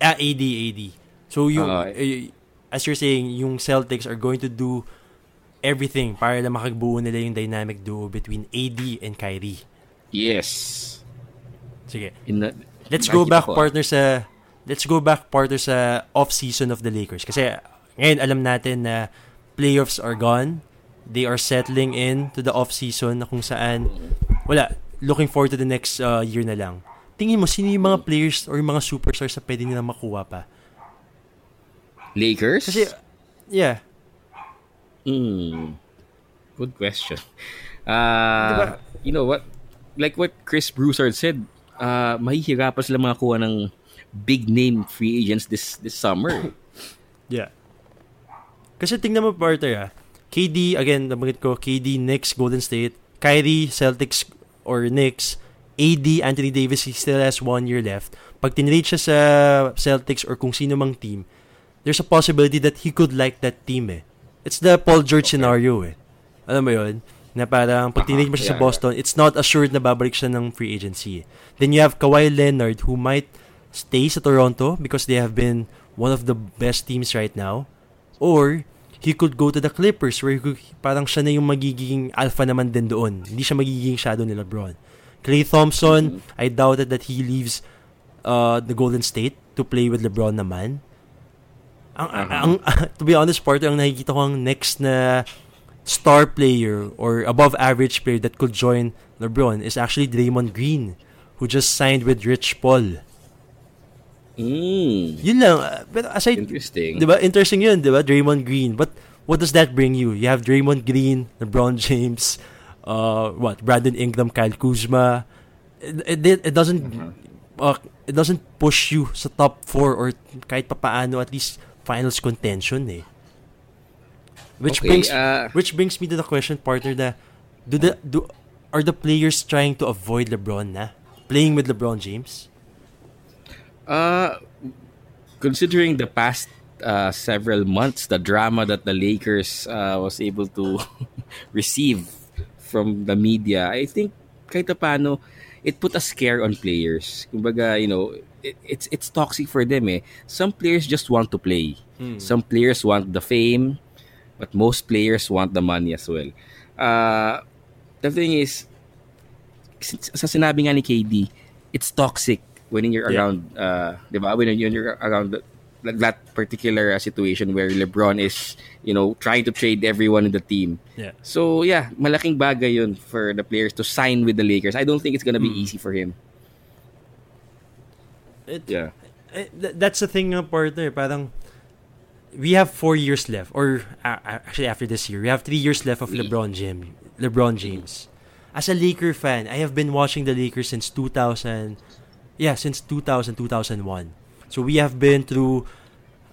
Speaker 1: Ah, AD, AD. So you,
Speaker 2: Ah,
Speaker 1: eh, as you're saying, yung Celtics are going to do everything para na makagbuo nila yung dynamic duo between AD and Kyrie.
Speaker 2: yes.
Speaker 1: Sige.
Speaker 2: In the,
Speaker 1: Let's go back
Speaker 2: ah.
Speaker 1: partner sa Let's go back partner sa off-season of the Lakers kasi ngayon alam natin na playoffs are gone. They are settling in to the off-season na kung saan wala, looking forward to the next uh, year na lang. Tingin mo sino yung mga players or yung mga superstars na pwede nila makuha pa?
Speaker 2: Lakers?
Speaker 1: Kasi yeah,
Speaker 2: Hmm. Good question. Uh,
Speaker 1: Diba?
Speaker 2: You know what? Like what Chris Broussard said, uh, mahihirapan sila makakuha ng big name free agents this this summer.
Speaker 1: Yeah. Kasi tingnan mo, partner, ah. KD, again, nabanggit ko, KD, Knicks, Golden State, Kyrie, Celtics, or Knicks, AD, Anthony Davis, he still has one year left. Pag tinrate siya sa Celtics or kung sino mang team, there's a possibility that he could like that team eh. It's the Paul George scenario eh. Alam mo yun? Na parang pag tinrate mo siya sa
Speaker 2: yeah.
Speaker 1: Boston, it's not assured na babalik siya ng free agency. Then you have Kawhi Leonard who might stay sa Toronto because they have been one of the best teams right now. Or, he could go to the Clippers where he could, parang siya na yung magiging alpha naman din doon. Hindi siya magiging shadow ni LeBron. Clay Thompson, I doubted that he leaves uh, the Golden State to play with LeBron naman. Ang, ang, [laughs] to be honest, part ang nakikita ko ang next na star player or above average player that could join LeBron is actually Draymond Green who just signed with Rich Paul.
Speaker 2: Mm.
Speaker 1: Yun lang. uh, Pero aside,
Speaker 2: Interesting.
Speaker 1: Di ba? Interesting yun, di ba? Draymond Green. But what does that bring you? You have Draymond Green, LeBron James, uh, what? Brandon Ingram, Kyle Kuzma. It, it, it doesn't uh, it doesn't push you sa top 4 or kahit papaano at least finals contention eh. Which
Speaker 2: Okay,
Speaker 1: brings
Speaker 2: uh,
Speaker 1: which brings me to the question partner na do the do are the players trying to avoid LeBron na playing with LeBron James?
Speaker 2: Uh, considering the past uh, several months, the drama that the Lakers uh, was able to [laughs] receive from the media, I think kahit paano, it put a scare on players. Kumbaga, you know, it, it's it's toxic for them eh. Some players just want to play. Some players want the fame, but most players want the money as well. Uh, the thing is, sa sinabi nga ni KD, it's toxic when you're
Speaker 1: Yeah.
Speaker 2: around, uh, di ba? When you're around the, that particular uh, situation where LeBron is, you know, trying to trade everyone in the team.
Speaker 1: Yeah.
Speaker 2: So, yeah, malaking bagay yun for the players to sign with the Lakers. I don't think it's gonna be
Speaker 1: Hmm.
Speaker 2: easy for him.
Speaker 1: It,
Speaker 2: Yeah.
Speaker 1: Eh, th- that's the thing nga, partner. Parang, we have four years left. Or, uh, actually, after this year, we have three years left of LeBron James. LeBron James. As a Laker fan, I have been watching the Lakers since 2000. Yeah, since 2000, 2001. So, we have been through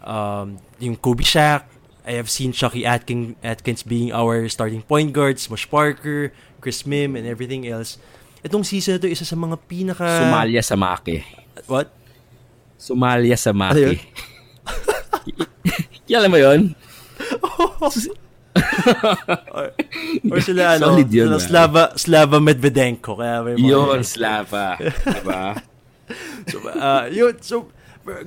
Speaker 1: um, yung Kobe Shaq. I have seen Chucky Atkins, Atkins being our starting point guard, Smush Parker, Chris Mim, and everything else. Itong season na to, isa sa mga pinaka...
Speaker 2: Somalia sa Maki.
Speaker 1: What?
Speaker 2: Somalia sa
Speaker 1: Ano yun?
Speaker 2: Maki. Alam [laughs] mo yun?
Speaker 1: or, [laughs] or sila ano,
Speaker 2: Solid yun,
Speaker 1: sila
Speaker 2: ah.
Speaker 1: Slava, Slava Medvedenko. Kaya may mga-
Speaker 2: Yun, Slava. diba? [laughs]
Speaker 1: so, uh, yun, so,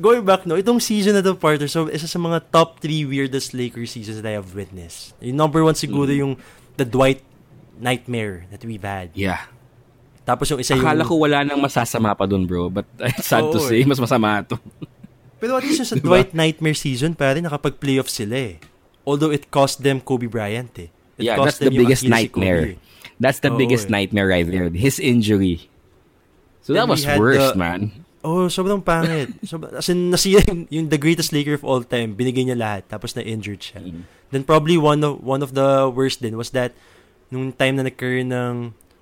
Speaker 1: going back, no, itong season na to, partner, so, isa sa mga top three weirdest Lakers seasons that I have witnessed. Yung number one siguro
Speaker 2: Mm.
Speaker 1: yung the Dwight nightmare that we've had.
Speaker 2: Yeah.
Speaker 1: Tapos yung isa yung...
Speaker 2: Akala ko wala nang masasama pa dun, bro. But [laughs] it's sad to
Speaker 1: Oo,
Speaker 2: say,
Speaker 1: eh.
Speaker 2: mas masama to.
Speaker 1: Pero at least sa [laughs]
Speaker 2: Diba?
Speaker 1: Dwight nightmare season, pare, nakapag-playoff sila eh. Although it cost them Kobe Bryant eh. It
Speaker 2: yeah,
Speaker 1: cost
Speaker 2: that's the biggest
Speaker 1: si
Speaker 2: nightmare.
Speaker 1: eh.
Speaker 2: That's the
Speaker 1: Oo,
Speaker 2: biggest
Speaker 1: eh.
Speaker 2: nightmare right there. His injury. So that was worse,
Speaker 1: the-
Speaker 2: man.
Speaker 1: Oh, sobrang pangit. [laughs] So, as in, nasira yung, yung the greatest Laker of all time. Binigay niya lahat. Tapos na-injured siya.
Speaker 2: Mm.
Speaker 1: Then probably one of one of the worst din was that nung time na nagkaroon ng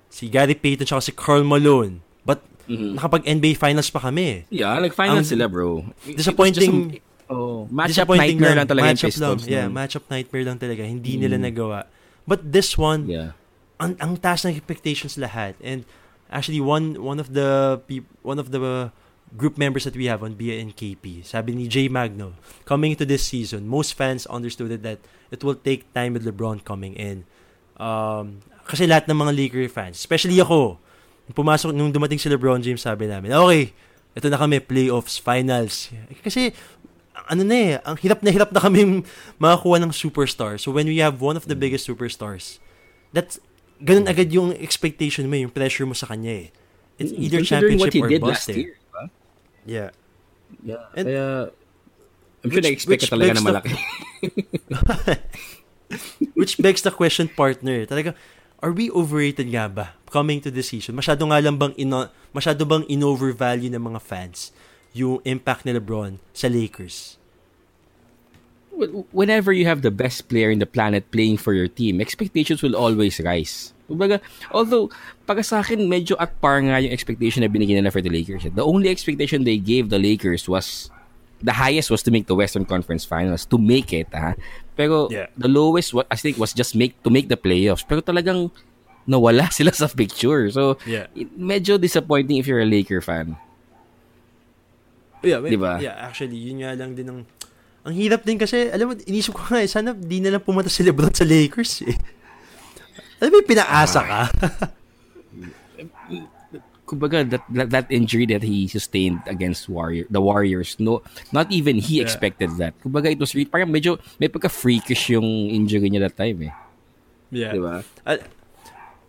Speaker 1: si Gary Payton tsaka si Karl Malone. But
Speaker 2: Mhm.
Speaker 1: nakapag-NBA Finals pa kami.
Speaker 2: Yeah, like-final
Speaker 1: Ang
Speaker 2: sila, bro.
Speaker 1: Disappointing-
Speaker 2: just oh, matchup
Speaker 1: Disappointing
Speaker 2: nightmare lang, talaga yung
Speaker 1: matchup lang.
Speaker 2: Pistons.
Speaker 1: Yeah,
Speaker 2: nun.
Speaker 1: matchup nightmare lang talaga. Hindi nila
Speaker 2: Mm.
Speaker 1: nagawa. But this one,
Speaker 2: yeah.
Speaker 1: ang, ang taas ng expectations lahat. And actually, one one of the one of the group members that we have on BIA and KP, sabi ni Jay Magno, coming into this season, most fans understood that it will take time with LeBron coming in. Um, kasi lahat ng mga Laker fans, especially ako, pumasok, nung dumating si LeBron James, sabi namin, okay, ito na kami, playoffs, finals. Kasi, ano na eh, ang hirap na hirap na kami [laughs] makakuha ng superstar. So when we have one of the biggest superstars, that's, ganun agad yung expectation mo, yung pressure mo sa kanya eh. It's either
Speaker 2: Considering
Speaker 1: championship
Speaker 2: what he
Speaker 1: or
Speaker 2: did
Speaker 1: bust
Speaker 2: last
Speaker 1: eh.
Speaker 2: year. diba?
Speaker 1: Yeah.
Speaker 2: Yeah.
Speaker 1: And-
Speaker 2: Kaya, I'm sure na-expect ka talaga na
Speaker 1: the-
Speaker 2: malaki. [laughs]
Speaker 1: Which begs the question, partner. Talaga, are we overrated nga ba coming to this season? Masyado nga lang bang ino, masyado bang in-overvalue ng mga fans yung impact ni LeBron sa Lakers?
Speaker 2: Wh- Whenever you have the best player in the planet playing for your team, expectations will always rise. Kumbaga, although, para sa akin, medyo at par nga yung expectation na binigyan nila for the Lakers. The only expectation they gave the Lakers was, the highest was to make the Western Conference Finals, to make it, ha? Pero,
Speaker 1: Yeah.
Speaker 2: the lowest, wa- I think, was just make to make the playoffs. Pero talagang, nawala [laughs] sila sa picture. So,
Speaker 1: Yeah.
Speaker 2: it- medyo disappointing if you're a Laker fan.
Speaker 1: Yeah, may-
Speaker 2: Diba?
Speaker 1: Yeah, actually, yun nga lang din ang ang hirap din kasi, alam mo, inisip ko nga eh, sana di na lang pumunta si LeBron sa Lakers eh. Alam mo, pinaasa ka. [laughs]
Speaker 2: kumbaga that, that that injury that he sustained against Warrior the Warriors no not even he
Speaker 1: Yeah.
Speaker 2: expected that kumbaga it was re- parang medyo may pagka freakish yung injury niya that time eh
Speaker 1: yeah.
Speaker 2: di ba
Speaker 1: At,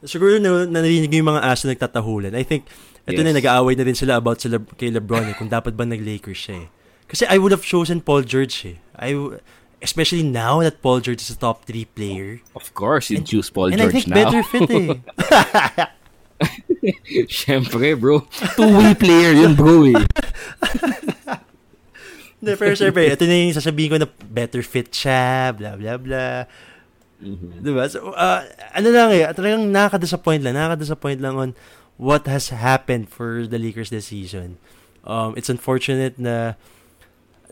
Speaker 1: siguro na, narinig yung mga aso nagtatahulan. I think, ito
Speaker 2: Yes.
Speaker 1: na, nag-aaway na rin sila about sila kay LeBron eh, kung dapat ba nag-Lakers siya eh. Kasi I would have chosen Paul George eh. I, especially now that Paul George is a top 3 player.
Speaker 2: of course you
Speaker 1: And-
Speaker 2: choose Paul
Speaker 1: and I
Speaker 2: George
Speaker 1: think
Speaker 2: now
Speaker 1: better fit eh. [laughs]
Speaker 2: syempre bro two-way player yun bro eh [laughs]
Speaker 1: Hindi, pero syempre, ito na yung sasabihin ko na better fit siya, blah, blah, blah. Diba? So, uh, ano lang eh, talagang nakaka-disappoint lang, nakaka-disappoint lang on what has happened for the Lakers this season. Um, it's unfortunate na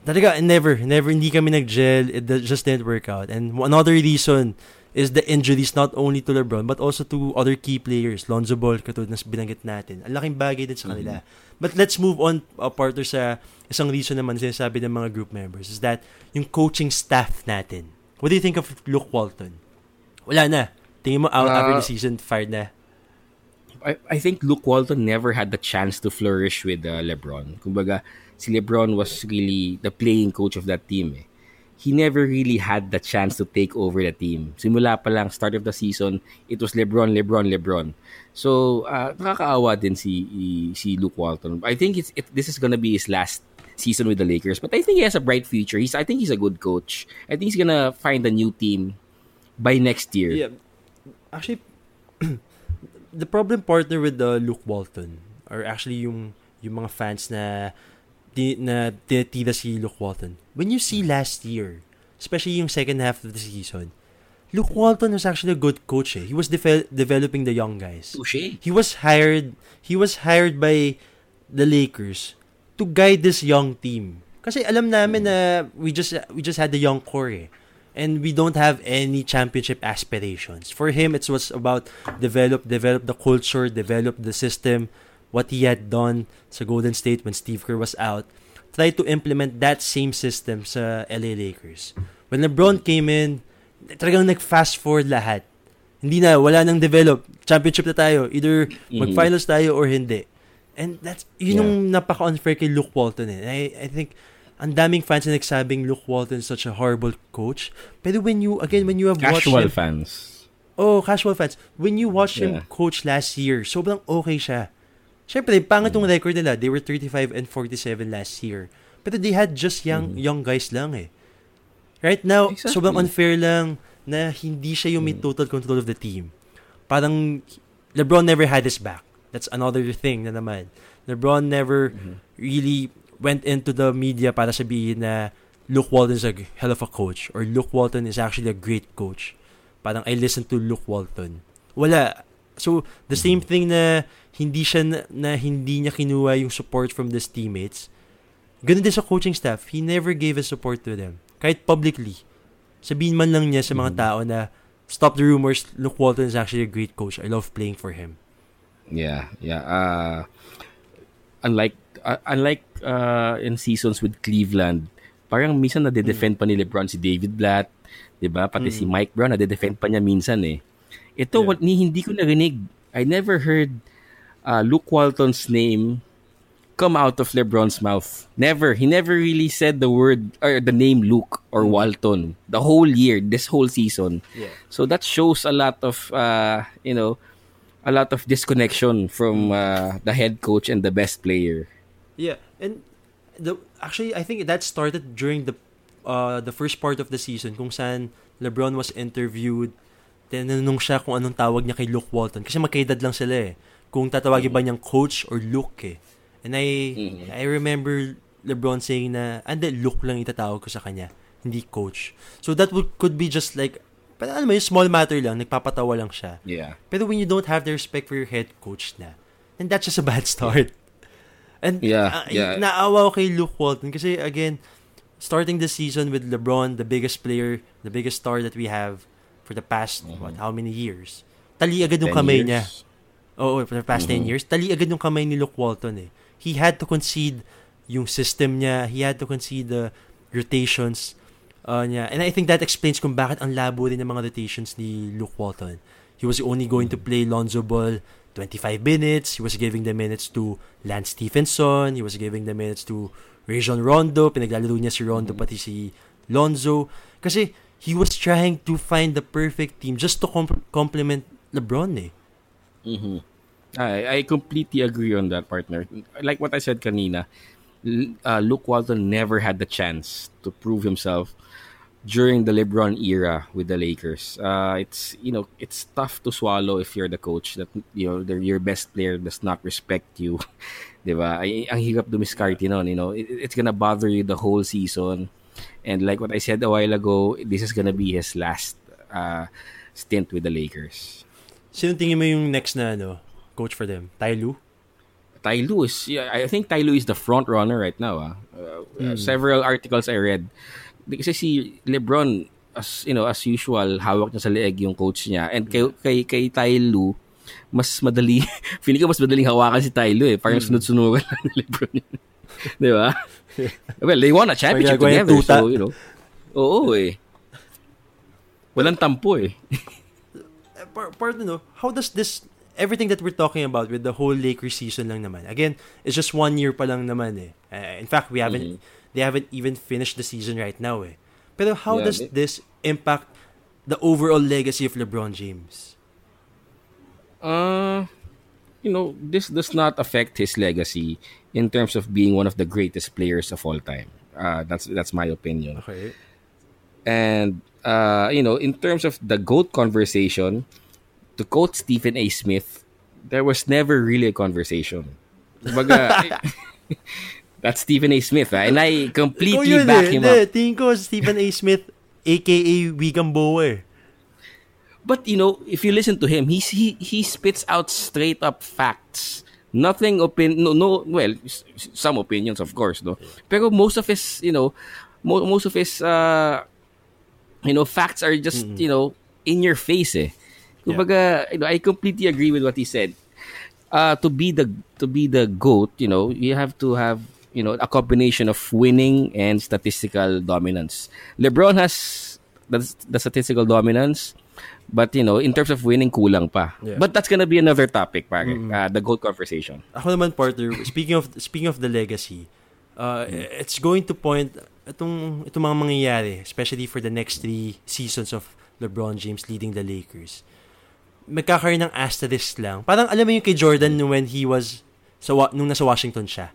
Speaker 1: talaga, never, never, hindi kami nag-gel. It just didn't work out. And another reason is the injuries not only to LeBron but also to other key players. Lonzo Ball, katulad na binanggit natin. Ang laking bagay din sa kanila. But let's move on, uh, partner, sa isang reason naman sinasabi ng mga group members is that yung coaching staff natin. What do you think of Luke Walton? Wala na. Tingin mo out after
Speaker 2: Uh,
Speaker 1: the season, fired na.
Speaker 2: I, I think Luke Walton never had the chance to flourish with uh, LeBron. Kumbaga, si LeBron was really the playing coach of that team. Eh. He never really had the chance to take over the team. Simula pa lang, start of the season, it was LeBron, LeBron, LeBron. So, uh, nakakaawa din si si Luke Walton. I think it's it, this is gonna be his last season with the Lakers. But I think he has a bright future. He's I think he's a good coach. I think he's gonna find a new team by next year.
Speaker 1: Yeah. Actually, [clears throat] the problem partner with the Luke Walton or actually yung yung mga fans na di, na si Luke Walton. When you see last year, especially yung second half of the season, Luke Walton was actually a good coach. Eh. He was devel- developing the young guys.
Speaker 2: Touche.
Speaker 1: He was hired he was hired by the Lakers to guide this young team. Kasi alam namin na we just we just had the young core eh. And we don't have any championship aspirations. For him, it was about develop, develop the culture, develop the system, what he had done sa Golden State when Steve Kerr was out. Try to implement that same system sa LA Lakers. When LeBron came in, talagang nag-fast forward lahat. Hindi na, wala nang develop. Championship na tayo. Either mag-finals tayo or hindi. And that's, yun
Speaker 2: Yeah.
Speaker 1: yung napaka-unfair kay Luke Walton eh. I, I think, ang daming fans na nagsabing Luke Walton is such a horrible coach. Pero when you, again, when you have watched
Speaker 2: Casual
Speaker 1: him,
Speaker 2: fans.
Speaker 1: Oh, casual fans. When you watch him
Speaker 2: Yeah.
Speaker 1: coach last year, sobrang okay siya. Siyempre, pangit tong record nila. They were 35 and 47 last year. Pero they had just young young guys lang eh. Right now,
Speaker 2: Mm-hmm. Exactly.
Speaker 1: sobrang unfair lang na hindi siya yung may
Speaker 2: Mm.
Speaker 1: total control of the team. Parang LeBron never had his back. That's another thing na naman. LeBron never
Speaker 2: Mm-hmm.
Speaker 1: really went into the media para sabihin na Luke Walton is a hell of a coach or Luke Walton is actually a great coach. Parang I listen to Luke Walton. Wala. So, the same thing na hindi siya na, na hindi niya kinuha yung support from his teammates. Ganun din sa coaching staff. He never gave his support to them. Kahit publicly. Sabihin man lang niya sa mga tao na stop the rumors, Luke Walton is actually a great coach. I love playing for him.
Speaker 2: Yeah, yeah. Uh, unlike uh, unlike uh, in seasons with Cleveland, parang minsan nade-defend pa ni LeBron si David Blatt, 'di ba? Pati si Mike Brown nade-defend pa niya minsan eh. Ito
Speaker 1: Yeah.
Speaker 2: what ni hindi ko narinig. I never heard uh, Luke Walton's name come out of LeBron's mouth. Never. He never really said the word or the name Luke or Walton the whole year, this whole season.
Speaker 1: Yeah.
Speaker 2: So that shows a lot of uh, you know, a lot of disconnection from uh, the head coach and the best player.
Speaker 1: Yeah, and the actually I think that started during the uh the first part of the season kung saan LeBron was interviewed tinanong siya kung anong tawag niya kay Luke Walton kasi magkaedad lang sila eh. Kung tatawagin ba niyang coach or Luke eh. And I I remember LeBron saying na ande Luke lang itatawag ko sa kanya, hindi coach. So that would could be just like pero alam mo, yung small matter lang, nagpapatawa lang siya.
Speaker 2: Yeah.
Speaker 1: Pero when you don't have the respect for your head coach na, then that's just a bad [laughs] start. And
Speaker 2: Yeah,
Speaker 1: uh,
Speaker 2: yeah.
Speaker 1: naawa ko kay Luke Walton kasi again, starting the season with LeBron, the biggest player, the biggest star that we have for the past, what, how many years? Tali agad yung
Speaker 2: Mm-hmm.
Speaker 1: Kamay
Speaker 2: years.
Speaker 1: niya. Oo, for the past 10 years. Tali agad yung kamay ni Luke Walton eh. He had to concede yung system niya. He had to concede the rotations uh, niya. And I think that explains kung bakit ang labo rin ng mga rotations ni Luke Walton. He was only going to play Lonzo Ball 25 minutes. He was giving the minutes to Lance Stephenson. He was giving the minutes to Rajon Rondo. Pinaglalaro niya si Rondo pati si Lonzo. Kasi he was trying to find the perfect team just to comp- complement LeBron eh.
Speaker 2: Mm-hmm. I, I completely agree on that, partner. Like what I said kanina, uh, Luke Walton never had the chance to prove himself during the LeBron era with the Lakers. Uh, it's you know it's tough to swallow if you're the coach that you know the, your best player does not respect you, [laughs] diba? Ay, ang hirap dumiskarte you know. It, it's gonna bother you the whole season. And like what I said a while ago, this is gonna be his last uh, stint with the Lakers.
Speaker 1: Sino tingin mo yung next na ano, coach for them? Ty Lue?
Speaker 2: Ty Lue is, yeah, I think Ty Lue is the front runner right now. Ah. Uh, uh, several articles I read. Kasi si LeBron, as you know, as usual, hawak niya sa leeg yung coach niya. And kay, kay, kay Ty Lue, mas madali, [laughs] feeling ko mas madaling hawakan si Ty Lue eh. Parang sunod-sunugan lang ni LeBron. [laughs] Di ba? Well, they won a championship together. So, you know. Oo eh. Walang tampo eh. [laughs]
Speaker 1: Par- part no, how does this everything that we're talking about with the whole Lakers season lang naman. Again, it's just one year pa lang naman eh. Uh, in fact, we haven't they haven't even finished the season right now eh. Pero how
Speaker 2: Yeah,
Speaker 1: does this impact the overall legacy of LeBron James?
Speaker 2: Uh, you know, this does not affect his legacy in terms of being one of the greatest players of all time. Uh, that's that's my opinion.
Speaker 1: Okay.
Speaker 2: And uh, you know, in terms of the goat conversation, to quote Stephen A. Smith, there was never really a conversation. Kumbaga, [laughs] that's Stephen A. Smith, ah, and I completely
Speaker 1: yun
Speaker 2: back
Speaker 1: eh.
Speaker 2: him up.
Speaker 1: tingin ko Stephen A. Smith aka Wigan Boa eh.
Speaker 2: But you know, if you listen to him, he's, he he spits out straight up facts. Nothing opin no no well some opinions of course no. Pero most of his you know mo- most of his uh you know facts are just you know in your face eh. Kumbaga, you know, I completely agree with what he said. Uh to be the to be the goat, you know, you have to have you know a combination of winning and statistical dominance. LeBron has that's the statistical dominance. But you know, in terms of winning, kulang pa.
Speaker 1: Yeah.
Speaker 2: But that's gonna be another topic, pare. Uh, the gold conversation.
Speaker 1: Ako naman partner, speaking of speaking of the legacy, uh, it's going to point itong itong mga mangyayari, especially for the next three seasons of LeBron James leading the Lakers. Magkakaroon ng asterisk lang. Parang alam mo yung kay Jordan when he was sa nung nasa Washington siya.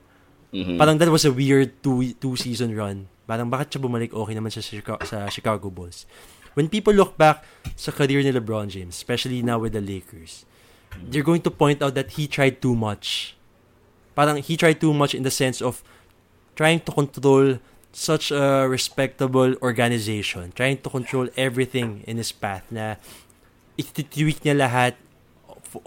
Speaker 2: Mhm.
Speaker 1: Parang that was a weird two two season run. Parang bakit siya bumalik okay naman sa Chicago, sa Chicago Bulls. When people look back sa career ni LeBron James, especially now with the Lakers, they're going to point out that he tried too much. Parang he tried too much in the sense of trying to control such a respectable organization, trying to control everything in his path na ititweak niya lahat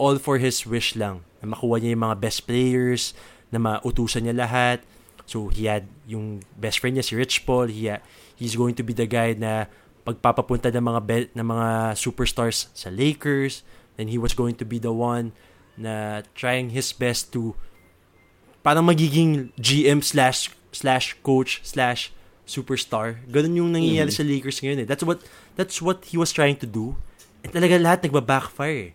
Speaker 1: all for his wish lang. Na makuha niya yung mga best players, na mautusan niya lahat. So, he had yung best friend niya, si Rich Paul. He ha- he's going to be the guy na pagpapapunta ng mga be- ng mga superstars sa Lakers. Then he was going to be the one na trying his best to parang magiging GM slash slash coach slash superstar. Ganun yung nangyayari sa Lakers ngayon eh. That's what that's what he was trying to do. And talaga lahat nagba-backfire. eh.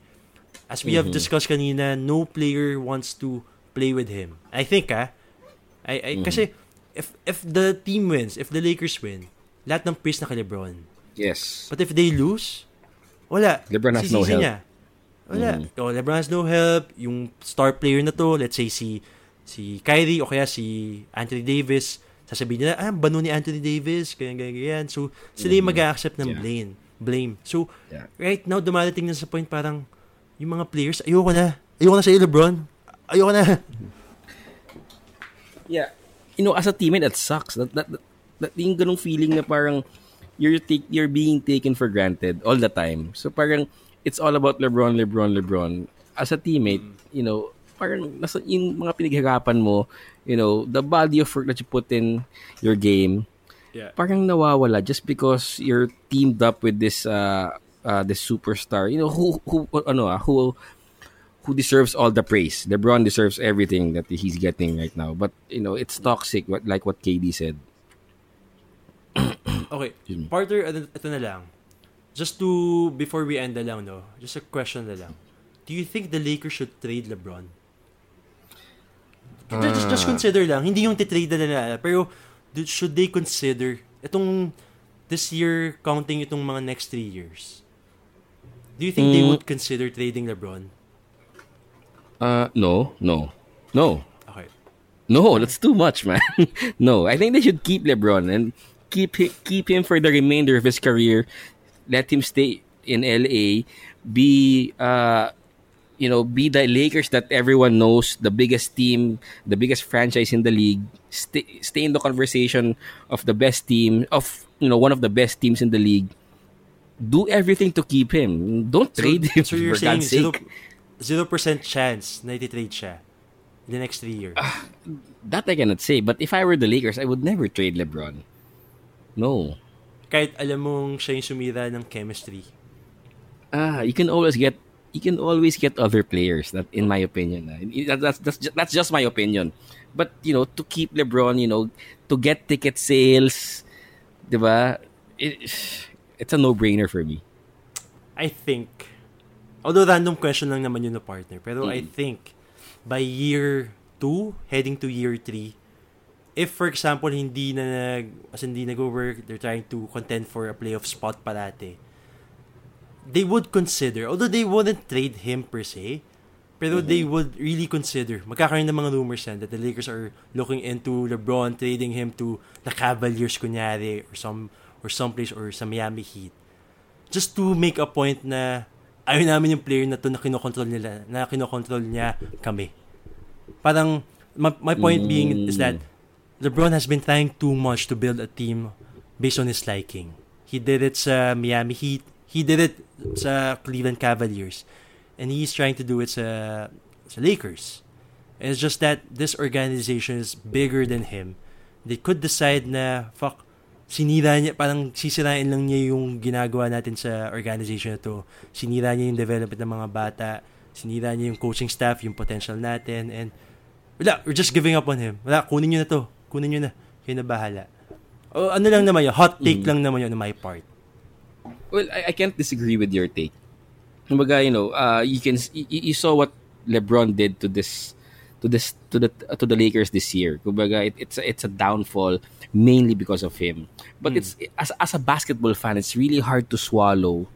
Speaker 1: As we have discussed kanina, no player wants to play with him. I think ah. I, I kasi if if the team wins, if the Lakers win, lahat ng praise na kay LeBron.
Speaker 2: Yes.
Speaker 1: But if they lose, wala.
Speaker 2: LeBron has no help.
Speaker 1: Niya. Wala. Oh, LeBron has no help. Yung star player na to, let's say si si Kyrie o kaya si Anthony Davis, sasabihin nila, ah, bano ni Anthony Davis, ganyan, ganyan, ganyan. So, sila yung mag-accept ng
Speaker 2: Yeah.
Speaker 1: blame. Blame. So,
Speaker 2: Yeah.
Speaker 1: right now, dumadating na sa point parang, yung mga players, ayoko na. Ayoko na sa'yo, LeBron. Ayoko na. [laughs]
Speaker 2: Yeah. You know, as a teammate, that sucks. That, that, that, that yung ganung feeling na parang you're take, you're being taken for granted all the time. So parang it's all about LeBron, LeBron, LeBron. As a teammate, you know, parang nasa yung mga pinaghirapan mo, you know, the body of work that you put in your game,
Speaker 1: Yeah.
Speaker 2: parang nawawala just because you're teamed up with this uh uh this superstar. You know, who who ano ah, who who deserves all the praise. LeBron deserves everything that he's getting right now. But you know, it's toxic what like what KD said. [coughs]
Speaker 1: Okay. Partner, ito, ito na lang. Just to, before we end na lang, no? Just a question na lang. Do you think the Lakers should trade LeBron? just, just consider lang. Hindi yung titrade na nila. Pero, should they consider, itong, this year, counting itong mga next three years, do you think they
Speaker 2: Mm.
Speaker 1: would consider trading LeBron?
Speaker 2: Uh no, no. No.
Speaker 1: Okay.
Speaker 2: No, that's too much, man. [laughs] no, I think they should keep LeBron and keep keep him for the remainder of his career. Let him stay in LA. Be uh, you know, be the Lakers that everyone knows, the biggest team, the biggest franchise in the league. Stay stay in the conversation of the best team of you know one of the best teams in the league. Do everything to keep him. Don't trade him
Speaker 1: So you're
Speaker 2: for
Speaker 1: saying
Speaker 2: God's
Speaker 1: zero,
Speaker 2: sake.
Speaker 1: zero percent chance na ititrade siya in the next three years?
Speaker 2: That I cannot say. But if I were the Lakers, I would never trade LeBron. No.
Speaker 1: Kahit alam mong siya yung sumira ng chemistry.
Speaker 2: Ah, you can always get you can always get other players. That, in my opinion, ah. That- that's that's ju- that's just my opinion. But you know, to keep LeBron, you know, to get ticket sales, diba? It, it's a no-brainer for me.
Speaker 1: I think, although random question lang naman yun na partner, pero I think by year 2, heading to year 3, if for example hindi na nag, as hindi nag-work, they're trying to contend for a playoff spot parate, they would consider, although they wouldn't trade him per se, pero they would really consider, magkakaroon ng mga rumors yan that the Lakers are looking into LeBron, trading him to the Cavaliers kunyari, or some or someplace or sa Miami Heat just to make a point na ayaw namin yung player na to na kinokontrol nila, na kinokontrol niya kami. Parang, my, my point being is that LeBron has been trying too much to build a team based on his liking. He did it sa Miami Heat. He did it sa Cleveland Cavaliers. And he's trying to do it sa, sa Lakers. And it's just that this organization is bigger than him. They could decide na, fuck, sinira niya, parang sisirain lang niya yung ginagawa natin sa organization na to. Sinira niya yung development ng mga bata. Sinira niya yung coaching staff, yung potential natin. And wala, we're just giving up on him. Wala, kunin niyo na to. Kunin niyo na. Kayo na bahala. O, ano lang naman yun, hot take lang naman yun on my part.
Speaker 2: Well, I, I can't disagree with your take. Kumbaga, you know, uh, you can you, you saw what LeBron did to this to this to the to the Lakers this year. Kumbaga, it, it's a, it's a downfall mainly because of him. But
Speaker 1: Hmm.
Speaker 2: it's as as a basketball fan, it's really hard to swallow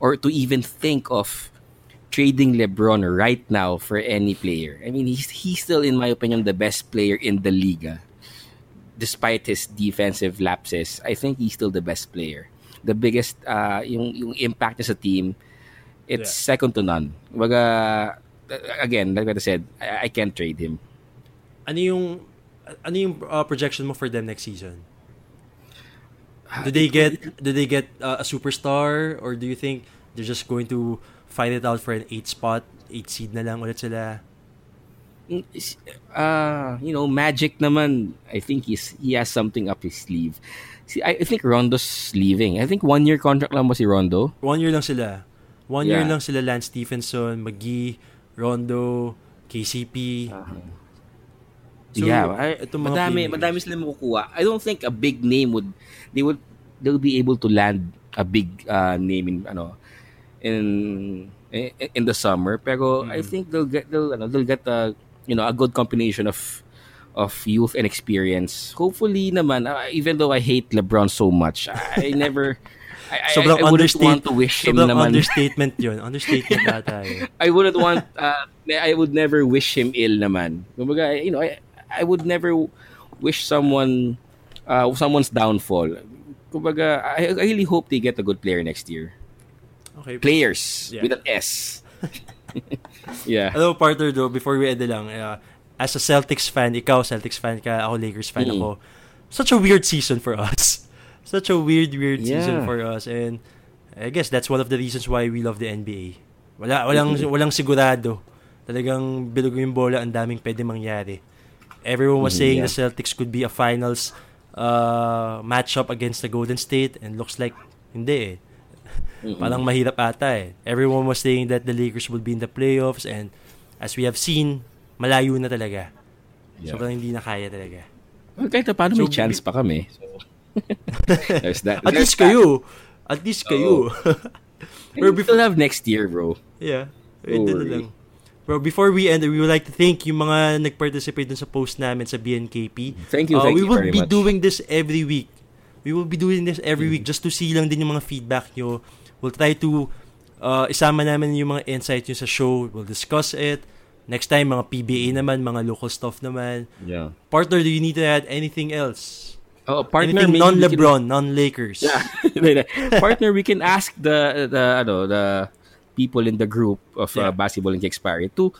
Speaker 2: or to even think of trading LeBron right now for any player. I mean, he's he's still in my opinion the best player in the liga. Despite his defensive lapses, I think he's still the best player. The biggest uh yung yung impact niya sa team, it's
Speaker 1: Yeah.
Speaker 2: second to none. Kumbaga, again, like I said, I, I can't trade him.
Speaker 1: Ano yung ano yung uh, projection mo for them next season? Do they get do they get uh, a superstar or do you think they're just going to fight it out for an 8 spot, 8 seed na lang ulit sila?
Speaker 2: uh, you know, Magic naman, I think he's he has something up his sleeve. See, I, I think Rondo's leaving. I think one year contract lang ba si Rondo?
Speaker 1: One year lang sila. One year
Speaker 2: Yeah.
Speaker 1: lang sila Lance Stephenson, McGee, Rondo, KCP. So,
Speaker 2: yeah, I,
Speaker 1: itong mga
Speaker 2: madami,
Speaker 1: playmakers.
Speaker 2: madami sila makukuha. I don't think a big name would they would they'll be able to land a big uh, name in ano in in, the summer. Pero I
Speaker 1: Mm.
Speaker 2: think they'll get they'll ano, they'll get a you know a good combination of of youth and experience. Hopefully naman uh, even though I hate LeBron so much, I [laughs] never I, I,
Speaker 1: Sobrang
Speaker 2: I wouldn't want to wish him naman.
Speaker 1: understatement yun. [laughs] Understatement ata yun.
Speaker 2: I wouldn't want uh, I would never wish him ill naman. Kumbaga, you know, I I would never wish someone uh, someone's downfall. Kumbaga, I, I really hope they get a good player next year.
Speaker 1: Okay.
Speaker 2: Players
Speaker 1: Yeah.
Speaker 2: with an S. [laughs] yeah.
Speaker 1: Hello, partner though, before we end lang, uh, as a Celtics fan, ikaw Celtics fan ka, ako Lakers fan
Speaker 2: Mm.
Speaker 1: ako. Such a weird season for us. [laughs] Such a weird, weird season
Speaker 2: Yeah.
Speaker 1: for us. And I guess that's one of the reasons why we love the NBA. Wala, walang, walang sigurado. Talagang bilog yung bola, ang daming pwede mangyari. Everyone was
Speaker 2: Mhm,
Speaker 1: saying
Speaker 2: yeah.
Speaker 1: the Celtics could be a finals uh, matchup against the Golden State and looks like hindi eh. [laughs]
Speaker 2: Mm-mm.
Speaker 1: Parang mahirap ata eh. Everyone was saying that the Lakers would be in the playoffs and as we have seen, malayo na talaga.
Speaker 2: Yeah.
Speaker 1: Sobrang hindi na kaya talaga.
Speaker 2: Well, kahit na paano may
Speaker 1: So,
Speaker 2: chance pa kami. So, [laughs] there's that.
Speaker 1: At
Speaker 2: there's
Speaker 1: least kayo. At least kayo.
Speaker 2: that. [laughs] And we still have next year, bro.
Speaker 1: yeah. Na
Speaker 2: worry.
Speaker 1: lang. Bro, before we end, we would like to thank yung mga nag-participate dun sa post namin sa BNKP.
Speaker 2: Thank you,
Speaker 1: Uh,
Speaker 2: thank
Speaker 1: we
Speaker 2: you
Speaker 1: will
Speaker 2: very
Speaker 1: be
Speaker 2: much.
Speaker 1: doing this every week. We will be doing this every
Speaker 2: Mm.
Speaker 1: week just to see lang din yung mga feedback nyo. We'll try to uh, isama namin yung mga insights nyo sa show. We'll discuss it. Next time, mga PBA naman, mga local stuff naman.
Speaker 2: Yeah.
Speaker 1: Partner, do you need to add anything else?
Speaker 2: Oh, partner,
Speaker 1: anything
Speaker 2: maybe we can-
Speaker 1: non-LeBron, non-Lakers?
Speaker 2: Yeah. [laughs] Partner, we can ask the the ano the people in the group of uh, basketball and expiry to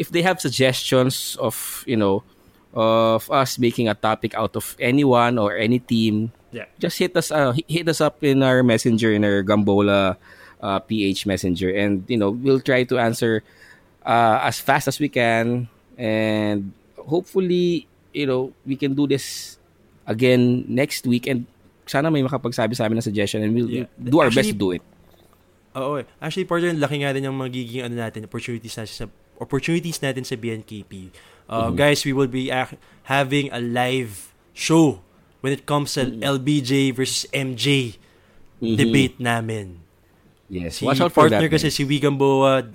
Speaker 2: if they have suggestions of you know of us making a topic out of anyone or any team.
Speaker 1: Yeah.
Speaker 2: Just hit us uh, hit us up in our messenger in our Gambola uh, PH messenger and you know we'll try to answer uh, as fast as we can and hopefully you know we can do this again next week and sana may makapagsabi sa amin ng suggestion and we'll
Speaker 1: Yeah.
Speaker 2: do our best
Speaker 1: Actually,
Speaker 2: to do it.
Speaker 1: Oo eh. Actually, partner, laki nga rin yung magiging ano natin, opportunities natin sa, opportunities natin sa BNKP. Uh,
Speaker 2: Mhm.
Speaker 1: Guys, we will be ac- having a live show when it comes sa
Speaker 2: Mhm.
Speaker 1: LBJ versus MJ
Speaker 2: Mhm.
Speaker 1: debate namin.
Speaker 2: Yes.
Speaker 1: Si
Speaker 2: Watch out for
Speaker 1: partner
Speaker 2: that.
Speaker 1: kasi
Speaker 2: guys.
Speaker 1: si Wigamboa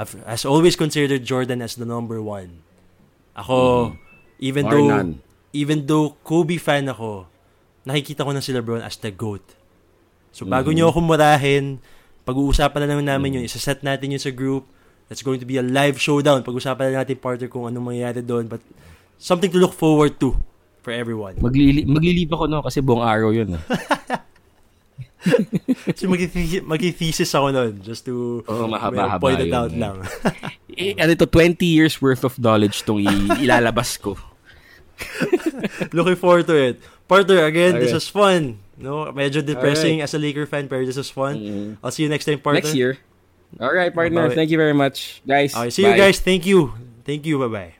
Speaker 1: have, has always considered Jordan as the number one. Ako, even
Speaker 2: Bar
Speaker 1: though
Speaker 2: none.
Speaker 1: even though Kobe fan ako, nakikita ko na si LeBron as the GOAT. So bago
Speaker 2: Mhm.
Speaker 1: nyo ako murahin, pag-uusapan na lang namin yun, isaset natin yun sa group. That's going to be a live showdown. Pag-usapan na natin partner kung anong mangyayari doon. But something to look forward to for everyone.
Speaker 2: Maglili maglilib ako no kasi buong araw yun. [laughs] [laughs]
Speaker 1: so mag-thesis, ako nun just to may
Speaker 2: mahaba-haba
Speaker 1: point it out
Speaker 2: eh.
Speaker 1: lang. [laughs]
Speaker 2: eh, ano ito, 20 years worth of knowledge tong i- ilalabas ko. [laughs]
Speaker 1: Looking forward to it. Partner, again, this
Speaker 2: Okay.
Speaker 1: was fun. No, medyo depressing as a Laker fan, pero this was fun.
Speaker 2: Mhm.
Speaker 1: I'll see you next time, partner.
Speaker 2: Next year. All right, partner.
Speaker 1: Bye-bye.
Speaker 2: Thank you very much. Guys.
Speaker 1: Okay, see you
Speaker 2: bye.
Speaker 1: guys. Thank you. Thank you. Bye-bye.